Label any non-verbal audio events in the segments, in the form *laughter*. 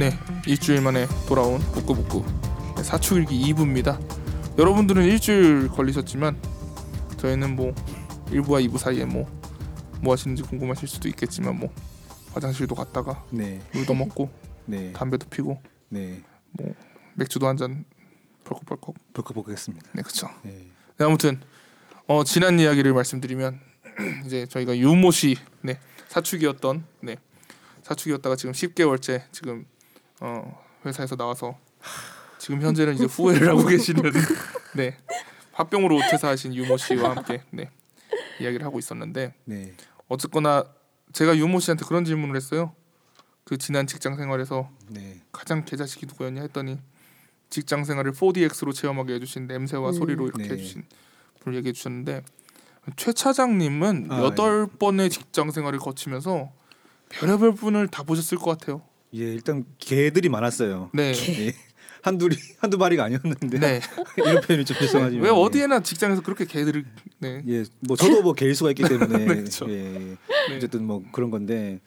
네, 일주일 만에 돌아온 북구북구 네, 사축일기 2부입니다. 여러분들은 일주일 걸리셨지만 저희는 뭐 1부와 2부 사이에 뭐 뭐 하시는지 궁금하실 수도 있겠지만 뭐 화장실도 갔다가 네, 물도 먹고 *laughs* 네, 담배도 피고 네. 맥주도 한 잔 벌컥벌컥 볼까보겠습니다. 네 그쵸 네, 네, 아무튼 어, 지난 이야기를 말씀드리면 *clears throat* 이제 저희가 유모 씨 네, 사축이었던 네, 사축이었다가 지금 10개월째 지금 어, 회사에서 나와서 지금 현재는 이제 후회를 하고 계시는 *laughs* 네 화병으로 퇴사하신 유모 씨와 함께 네, 이야기를 하고 있었는데 네, 어쨌거나 제가 유모 씨한테 그런 질문을 했어요. 그 지난 직장 생활에서 네. 가장 개자식이 누구였냐 했더니 직장 생활을 4DX로 체험하게 해주신 냄새와 음. 소리로 이렇게 네. 해주신 분을 얘기해 주셨는데 최 차장님은 아, 여덟 번의 직장 생활을 거치면서 별의별 분을 다 보셨을 것 같아요. 예, 일단 개들이 많았어요. 네, 예. 한둘이 한두 마리가 아니었는데 네. *laughs* 이런 표현이 좀 죄송하지만 왜 예. 어디에나 직장에서 그렇게 개들을 네, 예, 뭐 저도 뭐 개일 수가 있기 때문에 *laughs* 네, 그렇죠. 예, 네. 어쨌든 뭐 그런 건데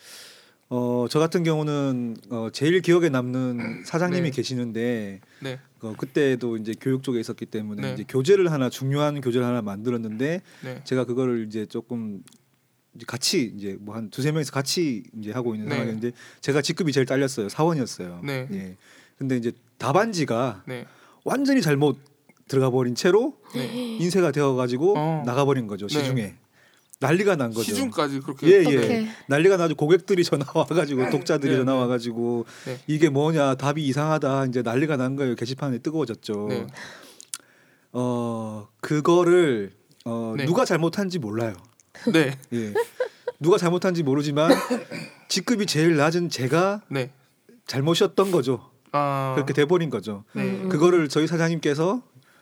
어, 저 같은 경우는 어, 제일 기억에 남는 사장님이 네. 계시는데 네, 어, 그때도 이제 교육 쪽에 있었기 때문에 네. 이제 교재를 하나 중요한 교재를 하나 만들었는데 네, 제가 그거를 이제 조금 이제 같이 이제 뭐 한 두세 명이서 같이 이제 하고 있는 네. 상황이었는데 제가 직급이 제일 딸렸어요 사원이었어요. 네. 예. 근데 이제 답안지가 네, 완전히 잘못 들어가 버린 채로 네. 인쇄가 되어 가지고 어. 나가 버린 거죠 네. 시중에 난리가 난 거죠. 시중까지 그렇게 예, 네. 어떡해. 난리가 나죠. 고객들이 전화 와가지고 독자들이 네, 전화 네. 와가지고 네. 이게 뭐냐 답이 이상하다 이제 난리가 난 거예요. 게시판에 뜨거워졌죠. 네. 어 그거를 어, 네. 누가 잘못한지 몰라요. 네, 예. 누가 잘못한지 모르지만 직급이 제일 낮은 제가 네. 잘못이었던 거죠. 아, 그렇게 돼버린 거죠. 네. 음. 그거를 저희 사장님께서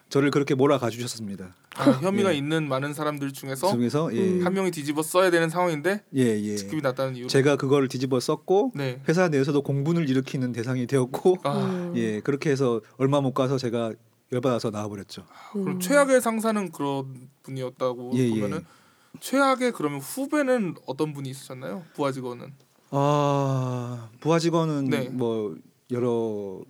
저를 그렇게 몰아가 주셨습니다. 아, 혐의가 예. 있는 많은 사람들 중에서 중에서 예, 음. 한 명이 뒤집어 써야 되는 상황인데 예, 예. 직급이 낮다는 이유로 제가 그거를 뒤집어 썼고 네. 회사 내에서도 공분을 일으키는 대상이 되었고 아, 음. 예 그렇게 해서 얼마 못 가서 제가 열받아서 나와버렸죠. 그럼 음. 최악의 상사는 그런 분이었다고 예, 보면은 최악의 그러면 후배는 어떤 분이 있으셨나요? 부하 직원은 아 부하 직원은 네. 뭐 여러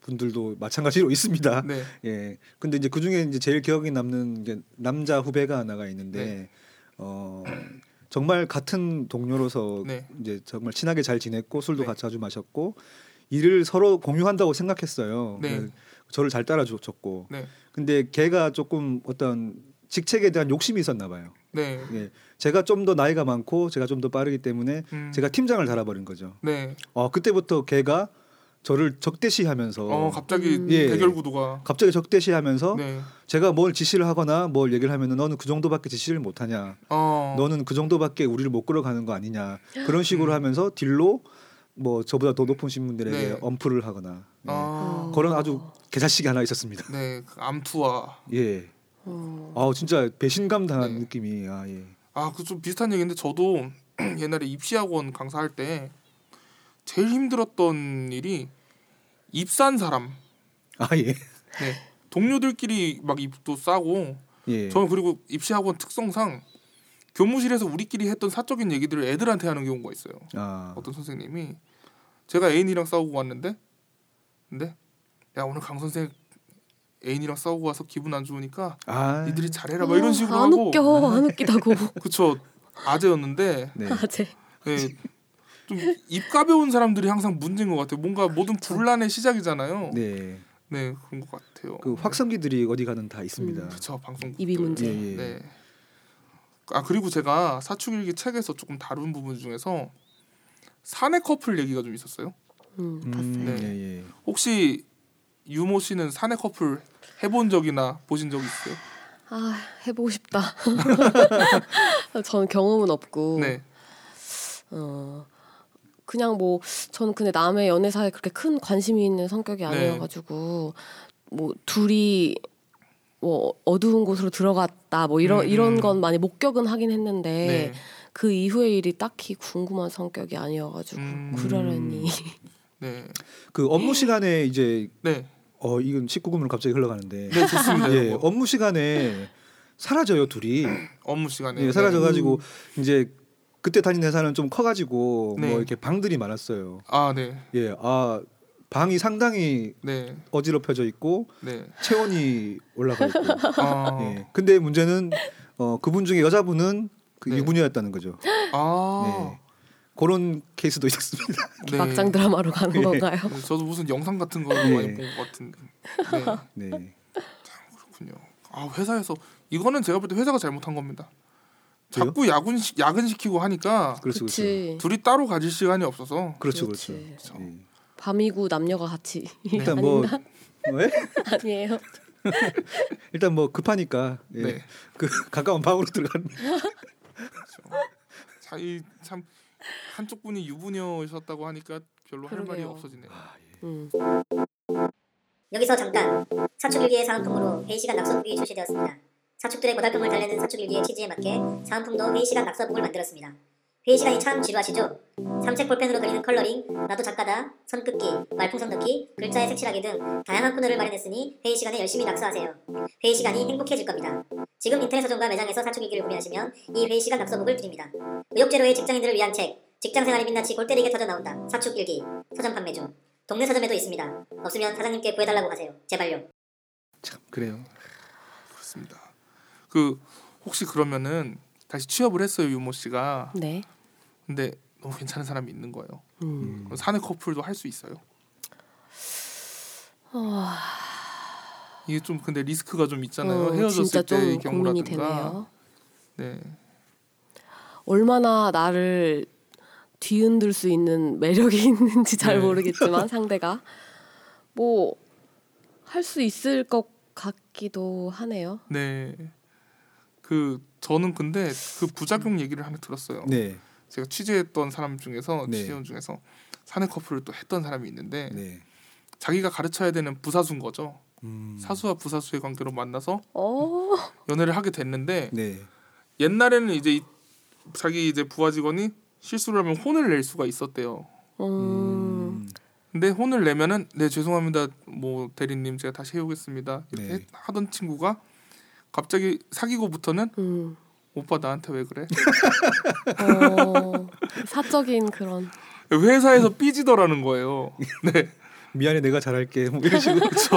분들도 마찬가지로 *laughs* 있습니다. 네, 예. 근데 이제 그 중에 이제 제일 기억에 남는 이제 남자 후배가 하나가 있는데 네. 어 정말 같은 동료로서 네. 이제 정말 친하게 잘 지냈고 술도 네. 같이 자주 마셨고 일을 서로 공유한다고 생각했어요. 네. 그 저를 잘 따라줬고. 네, 근데 걔가 조금 어떤 직책에 대한 욕심이 있었나 봐요. 네, 예. 제가 좀 더 나이가 많고 제가 좀 더 빠르기 때문에 음, 제가 팀장을 달아버린 거죠. 네, 어 그때부터 걔가 저를 적대시하면서 어 갑자기 음. 예. 대결 구도가 갑자기 적대시하면서 네, 제가 뭘 지시를 하거나 뭘 얘기를 하면은 너는 그 정도밖에 지시를 못하냐, 어, 너는 그 정도밖에 우리를 못 끌어가는 거 아니냐 그런 식으로 음. 하면서 딜로 뭐 저보다 더 높은 신분들에게 네. 엄프를 하거나 네. 아, 그런 아주 개자식이 하나 있었습니다. 네, 그 암투와 예, 어. 아 진짜 배신감 당한 네. 느낌이 아 예, 아, 그 좀 비슷한 얘기인데 저도 *clears throat* 옛날에 입시학원 강사할 때 제일 힘들었던 일이 입사한 사람, 아 예, 네, 동료들끼리 막 입도 싸고 예. 저는 그리고 입시학원 특성상 교무실에서 우리끼리 했던 사적인 얘기들을 애들한테 하는 경우가 있어요. 아, 어떤 선생님이 제가 애인이랑 싸우고 왔는데 근데 야 오늘 강 선생 애인이랑 싸우고 와서 기분 안 좋으니까 아, 니들이 잘해라 막 이런 식으로 어, 안 하고 웃겨 안 웃기다고 *laughs* 그쵸 아재였는데 네. *laughs* 아재 네, 좀입 가벼운 사람들이 항상 문제인 것 같아요. 뭔가 모든 분란의 시작이잖아요. 네, 네, 그런 것 같아요. 그 확성기들이 어디 가든 다 있습니다. 음. 그쵸 방송 입이 문제. 예, 예. 네. 아 그리고 제가 사춘일기 책에서 조금 다룬 부분 중에서 사내 커플 얘기가 좀 있었어요. 음, 음, 봤어요. 네. 예, 예. 혹시 유모 씨는 사내 커플 해본 적이나 보신 적 있어요? 아 해보고 싶다 *laughs* 저는 경험은 없고 네, 어 그냥 뭐 저는 근데 남의 연애사에 그렇게 큰 관심이 있는 성격이 네. 아니어가지고 뭐 둘이 뭐 어두운 곳으로 들어갔다 뭐 이런 음, 이런 음. 건 많이 목격은 하긴 했는데 네, 그 이후의 일이 딱히 궁금한 성격이 아니어가지고 음. 그러려니 네, 그 업무 시간에 이제 네, 어 이건 19금으로 갑자기 흘러가는데 네 좋습니다. 예. 업무 시간에 사라져요 둘이 *clears throat* 업무 시간에 예, 사라져가지고 음. 이제 그때 다닌 회사는 좀 커가지고 네. 뭐 이렇게 방들이 많았어요. 아 네, 예, 아 방이 상당히 네, 어지럽혀져 있고 네. 체온이 올라가 있고. *laughs* 아, 예. 근데 문제는 어, 그분 중에 여자분은 그 네. 유부녀였다는 거죠. 아, 네. 그런 케이스도 있었습니다. *laughs* 네. 막장 드라마로 가는 예. 건가요? 네, 저도 무슨 영상 같은 거 네. 많이 본 것 같은데. 네, 네. 그렇군요. 아 회사에서 이거는 제가 볼 때 회사가 잘못한 겁니다. 왜요? 자꾸 야근 시, 야근 시키고 하니까 그렇죠, 그렇죠. 둘이 따로 가질 시간이 없어서 그렇죠, 그렇죠. 그렇지. 예. 밤이고 남녀가 같이 일단 *laughs* 뭐 왜? *laughs* 아니에요. 일단 뭐 급하니까 예. 네. 그 가까운 방으로 들어가는. 자이 참 한쪽 분이 유부녀이셨다고 하니까 별로 할 말이 그러게요. 없어지네요. 음. 여기서 잠깐 사축일기의 사은품으로 회의시간 낙서북이 출시되었습니다. 사축들의 고달픔을 달래는 사축일기의 취지에 맞게 사은품도 회의시간 낙서북을 만들었습니다. 회의 시간이 참 지루하시죠? 삼색 볼펜으로 그리는 coloring, 나도 작가다, 선긋기, 말풍선 넣기, 글자에 색칠하기 등 다양한 코너를 마련했으니 회의 시간에 열심히 낙서하세요. 회의 시간이 행복해질 겁니다. 지금 인터넷 서점과 매장에서 사축일기를 구매하시면 이 회의 시간 낙서북을 드립니다. 의욕제로의 직장인들을 위한 책, 직장생활이 빡치고 골 때리게 터져 나온다. 사축일기, 서점 판매 중. 동네 서점에도 있습니다. 없으면 사장님께 구해달라고 하세요. 제발요. 참 그래요. 그렇습니다. 그 혹시 그러면은 다시 취업을 했어요 유모 씨가. 네. 근데 너무 괜찮은 사람이 있는 거예요. 음. 사내 커플도 할 수 있어요. 어, 이게 좀 근데 리스크가 좀 있잖아요. 어, 헤어졌을 진짜 때의 경우라든가. 되네요. 네. 얼마나 나를 뒤흔들 수 있는 매력이 *laughs* 있는지 잘 네. 모르겠지만 *laughs* 상대가 뭐 할 수 있을 것 같기도 하네요. 네. 그 저는 근데 그 부작용 얘기를 하나 들었어요. 네, 제가 취재했던 사람 중에서 네. 취재원 중에서 사내 커플을 또 했던 사람이 있는데 네. 자기가 가르쳐야 되는 부사수인 거죠. 음. 사수와 부사수의 관계로 만나서 어, 연애를 하게 됐는데 네. 옛날에는 이제 이- 자기 이제 부하 직원이 실수를 하면 혼을 낼 수가 있었대요. 음, 음. 근데 혼을 내면은 네 죄송합니다 뭐 대리님 제가 다시 해오겠습니다 이렇게 네. 했- 하던 친구가 갑자기 사귀고부터는 음, 오빠 나한테 왜 그래 어, 사적인 그런 회사에서 삐지더라는 거예요. 네 미안해 내가 잘할게 뭐 이런 식으로 그렇죠.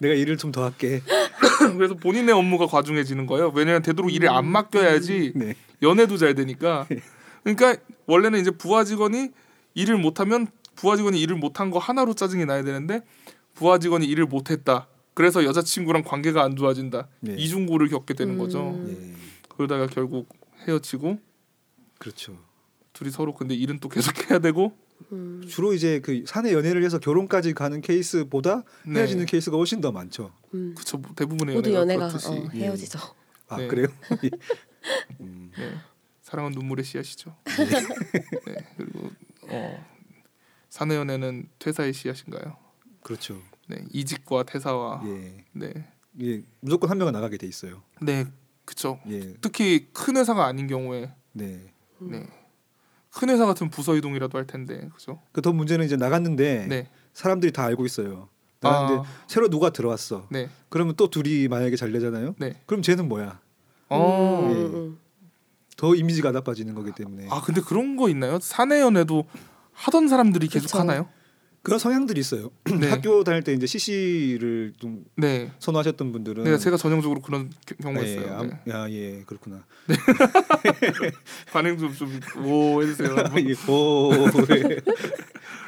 내가 일을 좀 더 할게. *laughs* 그래서 본인의 업무가 과중해지는 거예요. 왜냐하면 되도록 일을 안 맡겨야지 네. 연애도 잘 되니까. 그러니까 원래는 이제 부하 직원이 일을 못하면 부하 직원이 일을 못한 거 하나로 짜증이 나야 되는데 부하 직원이 일을 못했다. 그래서 여자친구랑 관계가 안 좋아진다. 네. 이중고를 겪게 되는 음. 거죠. 예. 그러다가 결국 헤어지고 그렇죠. 둘이 서로 근데 일은 또 계속 해야 되고 음, 주로 이제 그 사내 연애를 해서 결혼까지 가는 케이스보다 네. 헤어지는 케이스가 훨씬 더 많죠. 음. 그쵸 대부분의 모두 연애가, 연애가 어, 헤어지죠. 아 네. 그래요? *laughs* 음, 네. 사랑은 눈물의 씨앗이죠. 네. 그리고 어, 사내 연애는 퇴사의 씨앗인가요? 그렇죠. 네 이직과 퇴사와 예. 네. 예, 무조건 한 명은 나가게 돼 있어요. 네, 그쵸. 예, 특히 큰 회사가 아닌 경우에 네. 네. 큰 회사 같은 부서 이동이라도 할 텐데, 그죠? 그더 문제는 이제 나갔는데 네, 사람들이 다 알고 있어요. 나갔는데 아, 새로 누가 들어왔어. 네, 그러면 또 둘이 만약에 잘 되잖아요. 네. 그럼 쟤는 뭐야? 어, 음, 예. 음, 더 이미지가 나빠지는 거기 때문에 아 근데 그런 거 있나요? 사내 연애도 하던 사람들이 계속 그쵸. 하나요? 그런 성향들이 있어요. *clears throat* 네, 학교 다닐 때 이제 CC를 좀 네. 선호하셨던 분들은 네, 제가 전형적으로 그런 겨- 경우가 예, 있어요. 암- 네. 야, 예, 그렇구나. *laughs* 반응 좀좀오 해주세요. 예, 오, 예.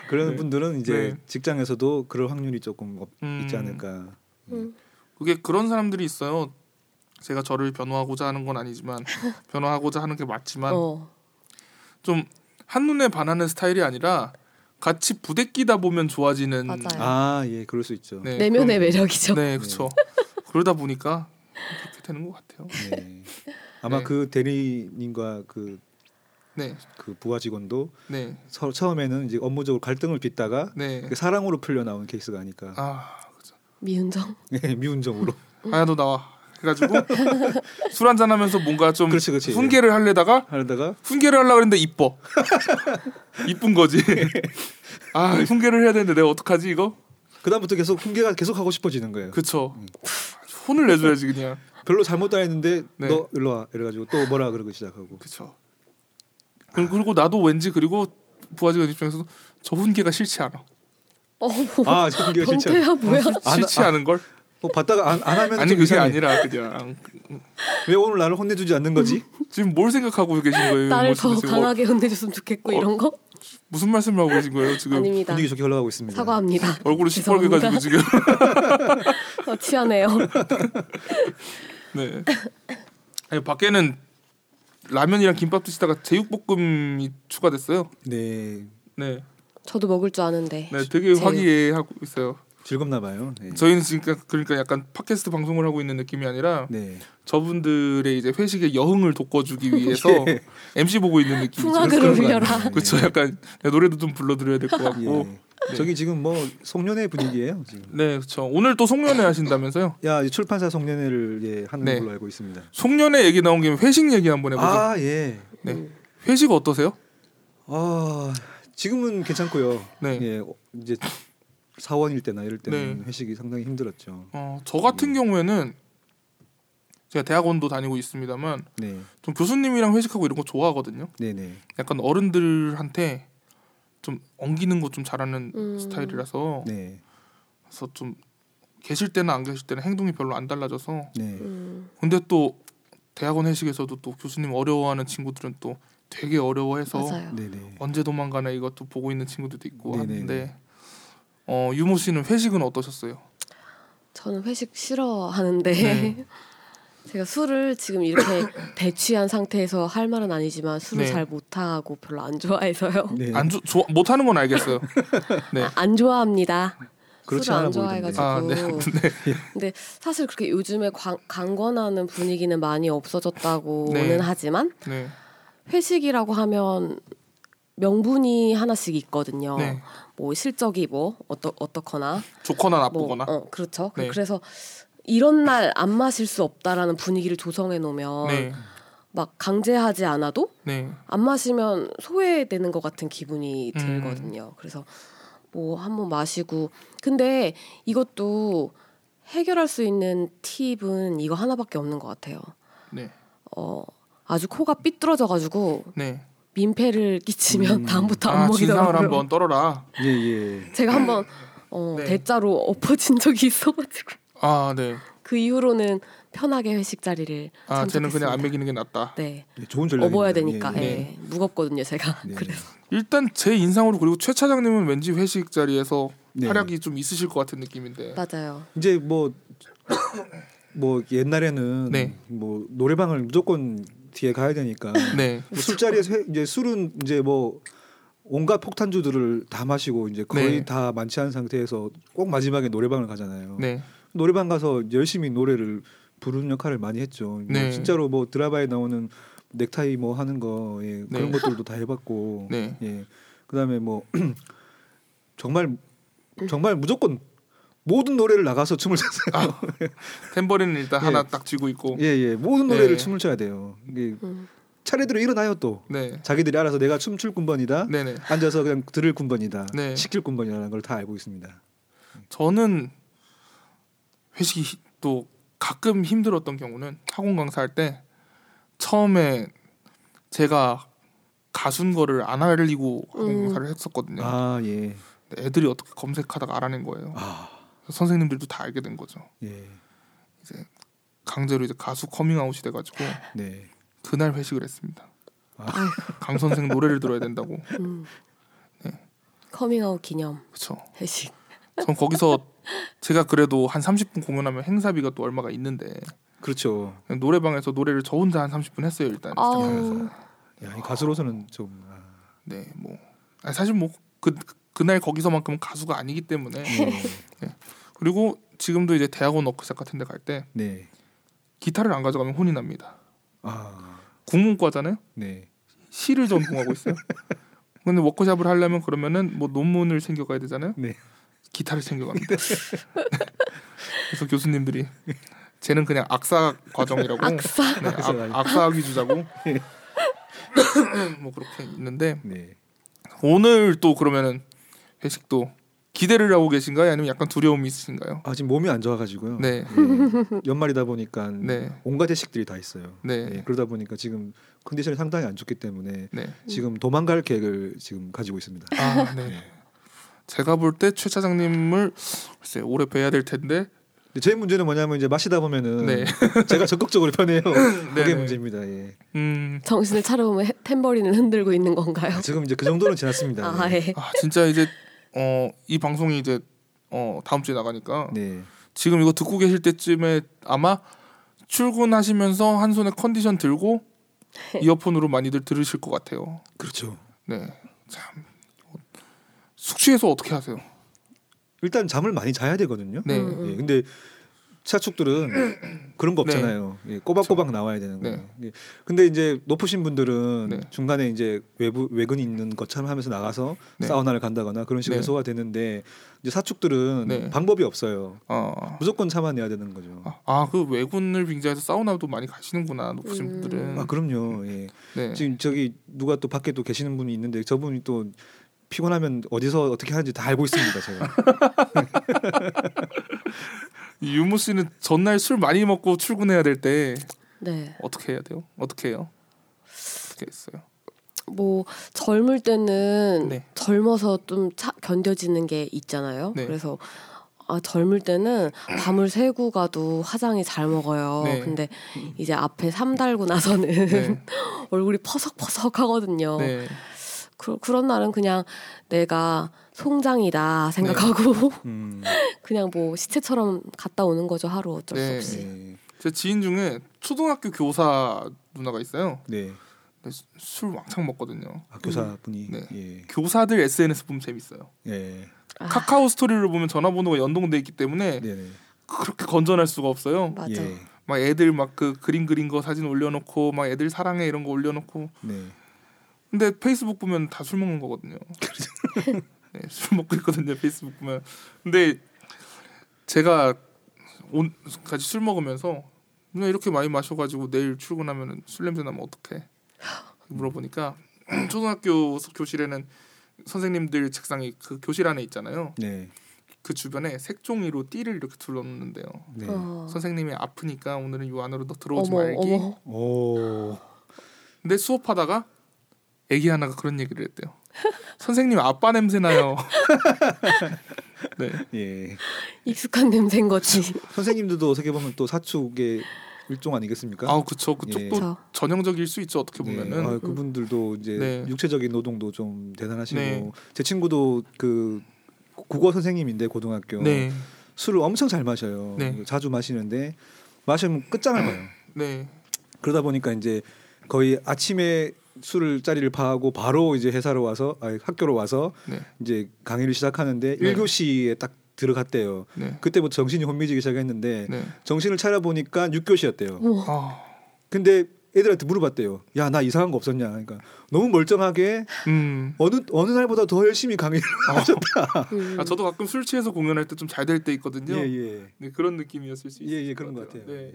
그런 네. 분들은 이제 네. 직장에서도 그럴 확률이 조금 없, 음, 있지 않을까. 음. 그게 그런 사람들이 있어요. 제가 저를 변호하고자 하는 건 아니지만 변호하고자 하는 게 맞지만 어, 좀 한눈에 반하는 스타일이 아니라 같이 부대끼다 보면 좋아지는 맞아요. 아, 예, 그럴 수 있죠. 네, 내면의 그런- 매력이죠. 네, 그렇죠. 그러다 보니까 그렇게 되는 것 같아요. 네. 아마 네. 그 대리님과 그, 네, 그 부하 직원도 네, 서, 처음에는 이제 업무적으로 갈등을 빚다가 네. 그 사랑으로 풀려 나온 케이스가 아닐까. 아, 그죠. 미운정. 예, 미운정으로. 아야 너 나와. 해가지고 *laughs* 술 한잔 하면서 뭔가 좀 그렇지, 그렇지. 훈계를 하려다가 하다가 훈계를 하려고 그랬는데 이뻐. *laughs* 이쁜 거지. 아, 훈계를 해야 되는데 내가 어떡하지 이거? 그다음부터 계속 훈계가 계속 하고 싶어지는 거예요. 그쵸. 혼을 내줘야지 그냥. 별로 잘못 다했는데 네. 너 일로 와 이래가지고 또 뭐라 그러고 시작하고. 그쵸. 그리고 그리고 나도 왠지 그리고 부하직원 입장에서도 저 훈계가 싫지 않아. 어, 아 정규 실천. 병태야 뭐야? 안- *laughs* 싫지 아, 않은 걸? 뭐 받다가 안, 안 하면 아니 좀 그게 이상해. 아니라 그냥 왜 오늘 나를 혼내주지 않는 거지? 지금 뭘 생각하고 계신 거예요? 나를 뭐더 지금 강하게 혼내줬으면 좋겠고 어, 이런 거? 무슨 말씀을 하고 계신 거예요? 지금 아닙니다. 분위기 좋게 흘러가고 있습니다. 사과합니다. 얼굴이 시뻘게 가지고 지금. *laughs* 어, 취하네요. *laughs* 네. 아니, 밖에는 라면이랑 김밥 드시다가 제육볶음이 추가됐어요. 네 네. 저도 먹을 줄 아는데. 네, 되게 제육. 화기애애하고 있어요. 즐겁나 봐요. 네. 저희는 지금 그러니까 약간 팟캐스트 방송을 하고 있는 느낌이 아니라 네. 저분들의 이제 회식의 여흥을 돋궈주기 *laughs* 위해서 예. MC 보고 있는 느낌이죠. 풍악을 울려라. 그렇죠. 약간 노래도 좀 불러드려야 될 것 같고. 예. 저기 지금 뭐 송년회 분위기예요 지금. 네, 그렇죠. 오늘 또 송년회 하신다면서요? 야 출판사 송년회를 예, 하는 네. 걸로 알고 있습니다. 송년회 얘기 나온 김에 회식 얘기 한번 해보죠. 아 예. 네. 회식 어떠세요? 아 지금은 괜찮고요. 네. 예, 어, 이제 사원일 때나 이럴 때는 네. 회식이 상당히 힘들었죠. 어, 저 같은 경우에는 제가 대학원도 다니고 있습니다만 네, 좀 교수님이랑 회식하고 이런 거 좋아하거든요. 네, 네. 약간 어른들한테 좀 엉기는 거 좀 잘하는 음. 스타일이라서 네, 그래서 좀 계실 때나 안 계실 때는 행동이 별로 안 달라져서 네. 음, 근데 또 대학원 회식에서도 또 교수님 어려워하는 친구들은 또 되게 어려워해서 맞아요. 네, 네. 언제 도망가나 이것도 보고 있는 친구들도 있고 네네네. 하는데 어 유모 씨는 회식은 어떠셨어요? 저는 회식 싫어하는데 네. *laughs* 제가 술을 지금 이렇게 *coughs* 대취한 상태에서 할 말은 아니지만 술을 네. 잘 못하고 별로 안 좋아해서요. 네. 안 좋- 좋아 못하는 건 알겠어요. 네. 아, 안 좋아합니다. 술을 안. 좋아해가지고. 아, 네. *laughs* 네. 근데 사실 그렇게 요즘에 관, 강권하는 분위기는 많이 없어졌다고는 네. 하지만 네. 회식이라고 하면 명분이 하나씩 있거든요. 네. 뭐 실적이 뭐 어떠 어떻거나 좋거나 뭐 나쁘거나. 어, 그렇죠. 네. 그래서 이런 날 안 마실 수 없다라는 분위기를 조성해 놓으면 네. 막 강제하지 않아도 네. 안 마시면 소외되는 것 같은 기분이 음. 들거든요. 그래서 뭐 한번 마시고 근데 이것도 해결할 수 있는 팁은 이거 하나밖에 없는 것 같아요. 네. 어 아주 코가 삐뚤어져 가지고 네. 민폐를 끼치면 음. 다음부터 안 아, 진상을 먹이더라고요. 한번 떨어라. 예, 예. 제가 한번 어, 네. 대자로 엎어진 적이 있어가지고 아, 네. 그 이후로는 편하게 회식 자리를 아, 쟤는 그냥 안. 먹이는 게 낫다. 네 예, 좋은 전략입니다. 업어야 되니까 예, 예, 예. 무겁거든요 제가 네. *laughs* 그래서 일단 제 인상으로 그리고 최 차장님은 왠지 회식 자리에서 네. 활약이 좀 있으실 것 같은 느낌인데. 맞아요. 이제 뭐 *coughs* 뭐 옛날에는 네. 뭐 노래방을 무조건 뒤에 가야 되니까 *laughs* 네. 뭐 술자리에서 회- 이제 술은 이제 뭐 온갖 폭탄주들을 다 마시고 이제 거의 네. 다 만취한 상태에서 꼭 마지막에 노래방을 가잖아요. 네. 노래방 가서 열심히 노래를 부르는 역할을 많이 했죠. 뭐 네. 진짜로 뭐 드라마에 나오는 넥타이 뭐 하는 거 예, 그런 네. 것들도 다 해봤고 네. 예 그다음에 뭐 *clears throat* 정말 정말 무조건 모든 노래를 나가서 춤을 췄어요. *laughs* 탬버리는 일단 예. 하나 딱 쥐고 있고. 예, 예. 모든 노래를 네. 춤을 춰야 돼요. 이게 음. 차례대로 일어나요 또. 네. 자기들이 알아서 내가 춤출 군번이다. 네네. 앉아서 그냥 들을 군번이다. 네. 시킬 군번이라는 걸 다 알고 있습니다. 저는 회식이 히- 또 가끔 힘들었던 경우는 학원 강사할 때 처음에 제가 가수인 거를 안 알리고 학원 음. 강사를 했었거든요. 아, 예. 애들이 어떻게 검색하다가 알아낸 거예요. 아, 선생님들도 다 알게 된 거죠. 예. 강제로 이제 가수 커밍아웃이 돼가지고 네. 그날 회식을 했습니다. 아. 강 선생 노래를 들어야 된다고. 음. 네. 커밍아웃 기념 그렇죠. 회식. 전 거기서 제가 그래도 한 30분 공연하면 행사비가 또 얼마가 있는데 그렇죠. 노래방에서 노래를 저 혼자 한 30분 했어요 일단. 시작하면서. 야, 이 가수로서는 좀 아, 네, 뭐 아니, 사실 뭐그 그날 거기서만큼은 가수가 아니기 때문에 네. 그리고 지금도 이제 대학원 워크샵 같은 데 갈 때 네. 기타를 안 가져가면 혼이 납니다. 아, 국문과잖아요. 네. 시를 전공하고 있어요. 근데 워크샵을 하려면 그러면은 뭐 논문을 챙겨가야 되잖아요. 네. 기타를 챙겨갑니다. *laughs* 그래서 교수님들이 쟤는 그냥 악사 과정이라고 악사. 네, 악, 악사학위 주자고 *laughs* 뭐 그렇게 있는데 네. 오늘 또 그러면은 회식도 기대를 하고 계신가요? 아니면 약간 두려움이 있으신가요? 아, 지금 몸이 안 좋아 가지고요. 네, 예. 연말이다 보니까 네. 온갖 회식들이 다 있어요. 네. 예, 그러다 보니까 지금 컨디션이 상당히 안 좋기 때문에 네. 지금 도망갈 계획을 지금 가지고 있습니다. 아, 네. 제가 볼 때 최 차장님을 글쎄 오래 뵈야 될 텐데 제 문제는 뭐냐면 이제 마시다 보면은 네. 제가 적극적으로 편해요. *laughs* 그게 네네. 문제입니다. 예. 음, 정신을 차려보면 해- 탬버린을 흔들고 있는 건가요? 지금 이제 그 정도는 지났습니다. 아, 네. 예. 아 진짜 이제 어 이 방송이 이제 어 다음 주에 나가니까 네. 지금 이거 듣고 계실 때쯤에 아마 출근하시면서 한 손에 컨디션 들고 이어폰으로 많이들 들으실 것 같아요. 그렇죠. 네, 참 숙취해서 어떻게 하세요? 일단 잠을 많이 자야 되거든요. 네, 음. 예, 근데 차축들은 그런 거 없잖아요. 예, 꼬박꼬박 나와야 되는 네. 거예요. 예, 근데 이제 높으신 분들은 네. 중간에 이제 외부 외근이 있는 것처럼 하면서 나가서 네. 사우나를 간다거나 그런 식으로 네. 해소가 되는데 이제 사축들은 네. 방법이 없어요. 어, 무조건 참아내야 되는 거죠. 아그 외군을 빙자해서 사우나도 많이 가시는구나 높으신 음. 분들은. 아 그럼요. 예. 네, 지금 저기 누가 또 밖에 또 계시는 분이 있는데 저분이 또 피곤하면 어디서 어떻게 하는지 다 알고 있습니다. 제가. *laughs* 이 유모 씨는 전날 술 많이 먹고 출근해야 될 때 네. 어떻게 해야 돼요? 어떻게 해요? 어떻게 했어요? 뭐 젊을 때는 네. 젊어서 좀 차, 견뎌지는 게 있잖아요. 네. 그래서 아, 젊을 때는 밤을 새고 가도 화장이 잘 먹어요. 네. 근데 이제 앞에 삼 달고 나서는 네, *laughs* 얼굴이 퍼석퍼석 하거든요. 네, 그, 그런 날은 그냥 내가 송장이다 생각하고 *laughs* 음, 그냥 뭐 시체처럼 갔다 오는 거죠 하루 어쩔 네. 수 없이. 네. 제 지인 중에 초등학교 교사 누나가 있어요. 네. 술 왕창 먹거든요. 아, 교사분이 네. 예. 교사들 SNS 보면 재밌어요. 예. 아, 카카오 스토리를 보면 전화번호가 연동돼 있기 때문에 네, 네. 그렇게 건전할 수가 없어요. 맞아. 예. 막 애들 막 그 그림 그린 거 사진 올려놓고 막 애들 사랑해 이런 거 올려놓고 네. 근데 페이스북 보면 다 술 먹는 거거든요. *laughs* 네, 술 먹고 있거든요. 페이스북 보면. 근데 제가 온 같이 술 먹으면서 그냥 이렇게 많이 마셔가지고 내일 출근하면 술 냄새 나면 어떡해? 물어보니까 *clears throat* 초등학교 교실에는 선생님들 책상이 그 교실 안에 있잖아요. 네. 그 주변에 색종이로 띠를 이렇게 둘러놓는데요. 네. 어. 선생님이 아프니까 오늘은 요 안으로 너 들어오지 어머 말기. 어머 오. 근데 수업하다가 애기 하나가 그런 얘기를 했대요. 선생님 아빠 냄새 나요. *laughs* 네. 예. 익숙한 냄새인 거지. 선생님들도 어떻게 보면 또 사축의 일종 아니겠습니까? 아 그쵸 그쪽도 예. 전형적일 수 있죠 어떻게 네. 보면은. 아, 그분들도 이제 네. 육체적인 노동도 좀 대단하시고 네. 제 친구도 그 국어 선생님인데 고등학교 네. 술을 엄청 잘 마셔요. 네. 자주 마시는데 마시면 끝장을 봐요. 네. 그러다 보니까 이제 거의 아침에 술을 자리를 파하고 바로 이제 회사로 와서 아니, 학교로 와서 네. 이제 강의를 시작하는데 네. 1교시에 딱 들어갔대요. 네. 그때부터 정신이 혼미지기 시작했는데 네. 정신을 차려 보니까 6교시였대요. 우와. 아. 근데 애들한테 물어봤대요. 야 나 이상한 거 없었냐? 그러니까 너무 멀쩡하게 음. 어느 어느 날보다 더 열심히 강의를 하셨다. 음. 아 저도 가끔 술 취해서 공연할 때 좀 잘 될 때 있거든요. 예 예 네 그런 느낌이었을 수 있어요. 예, 예, 그런 것 같아요. 네.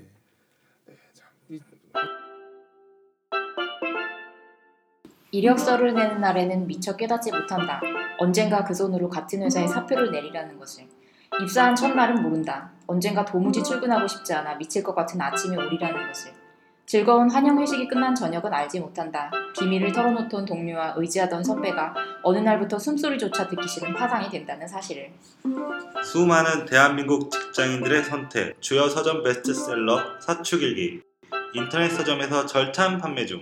이력서를 내는 날에는 미처 깨닫지 못한다. 언젠가 그 손으로 같은 회사에 사표를 내리라는 것을. 입사한 첫날은 모른다. 언젠가 도무지 출근하고 싶지 않아 미칠 것 같은 아침에 오리라는 것을. 즐거운 환영 회식이 끝난 저녁은 알지 못한다. 비밀을 털어놓던 동료와 의지하던 선배가 어느 날부터 숨소리조차 듣기 싫은 파장이 된다는 사실을. 수많은 대한민국 직장인들의 선택 주요 서점 베스트셀러 사축일기 인터넷 서점에서 절찬 판매 중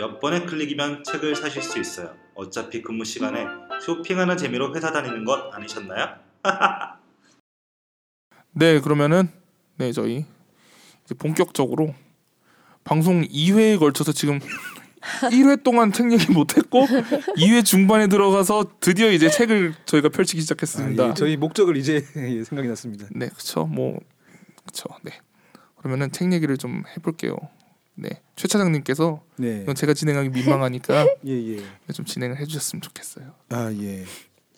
몇 번의 클릭이면 책을 사실 수 있어요 어차피 근무 시간에 쇼핑하는 재미로 회사 다니는 것 아니셨나요? *laughs* 네 그러면은 네 저희 이제 본격적으로 방송 2회에 걸쳐서 지금 *laughs* 1회 동안 책 얘기 못했고 *laughs* 2회 중반에 들어가서 드디어 이제 책을 저희가 펼치기 시작했습니다. 아, 예, 저희 목적을 이제 예, 생각이 났습니다. 네, 그쵸. 뭐, 그쵸. 네. 그러면은 책 얘기를 좀 해볼게요. 네, 최 차장님께서 네. 이건 제가 진행하기 민망하니까 *laughs* 예 예. 좀 진행을 해주셨으면 좋겠어요. 아 예.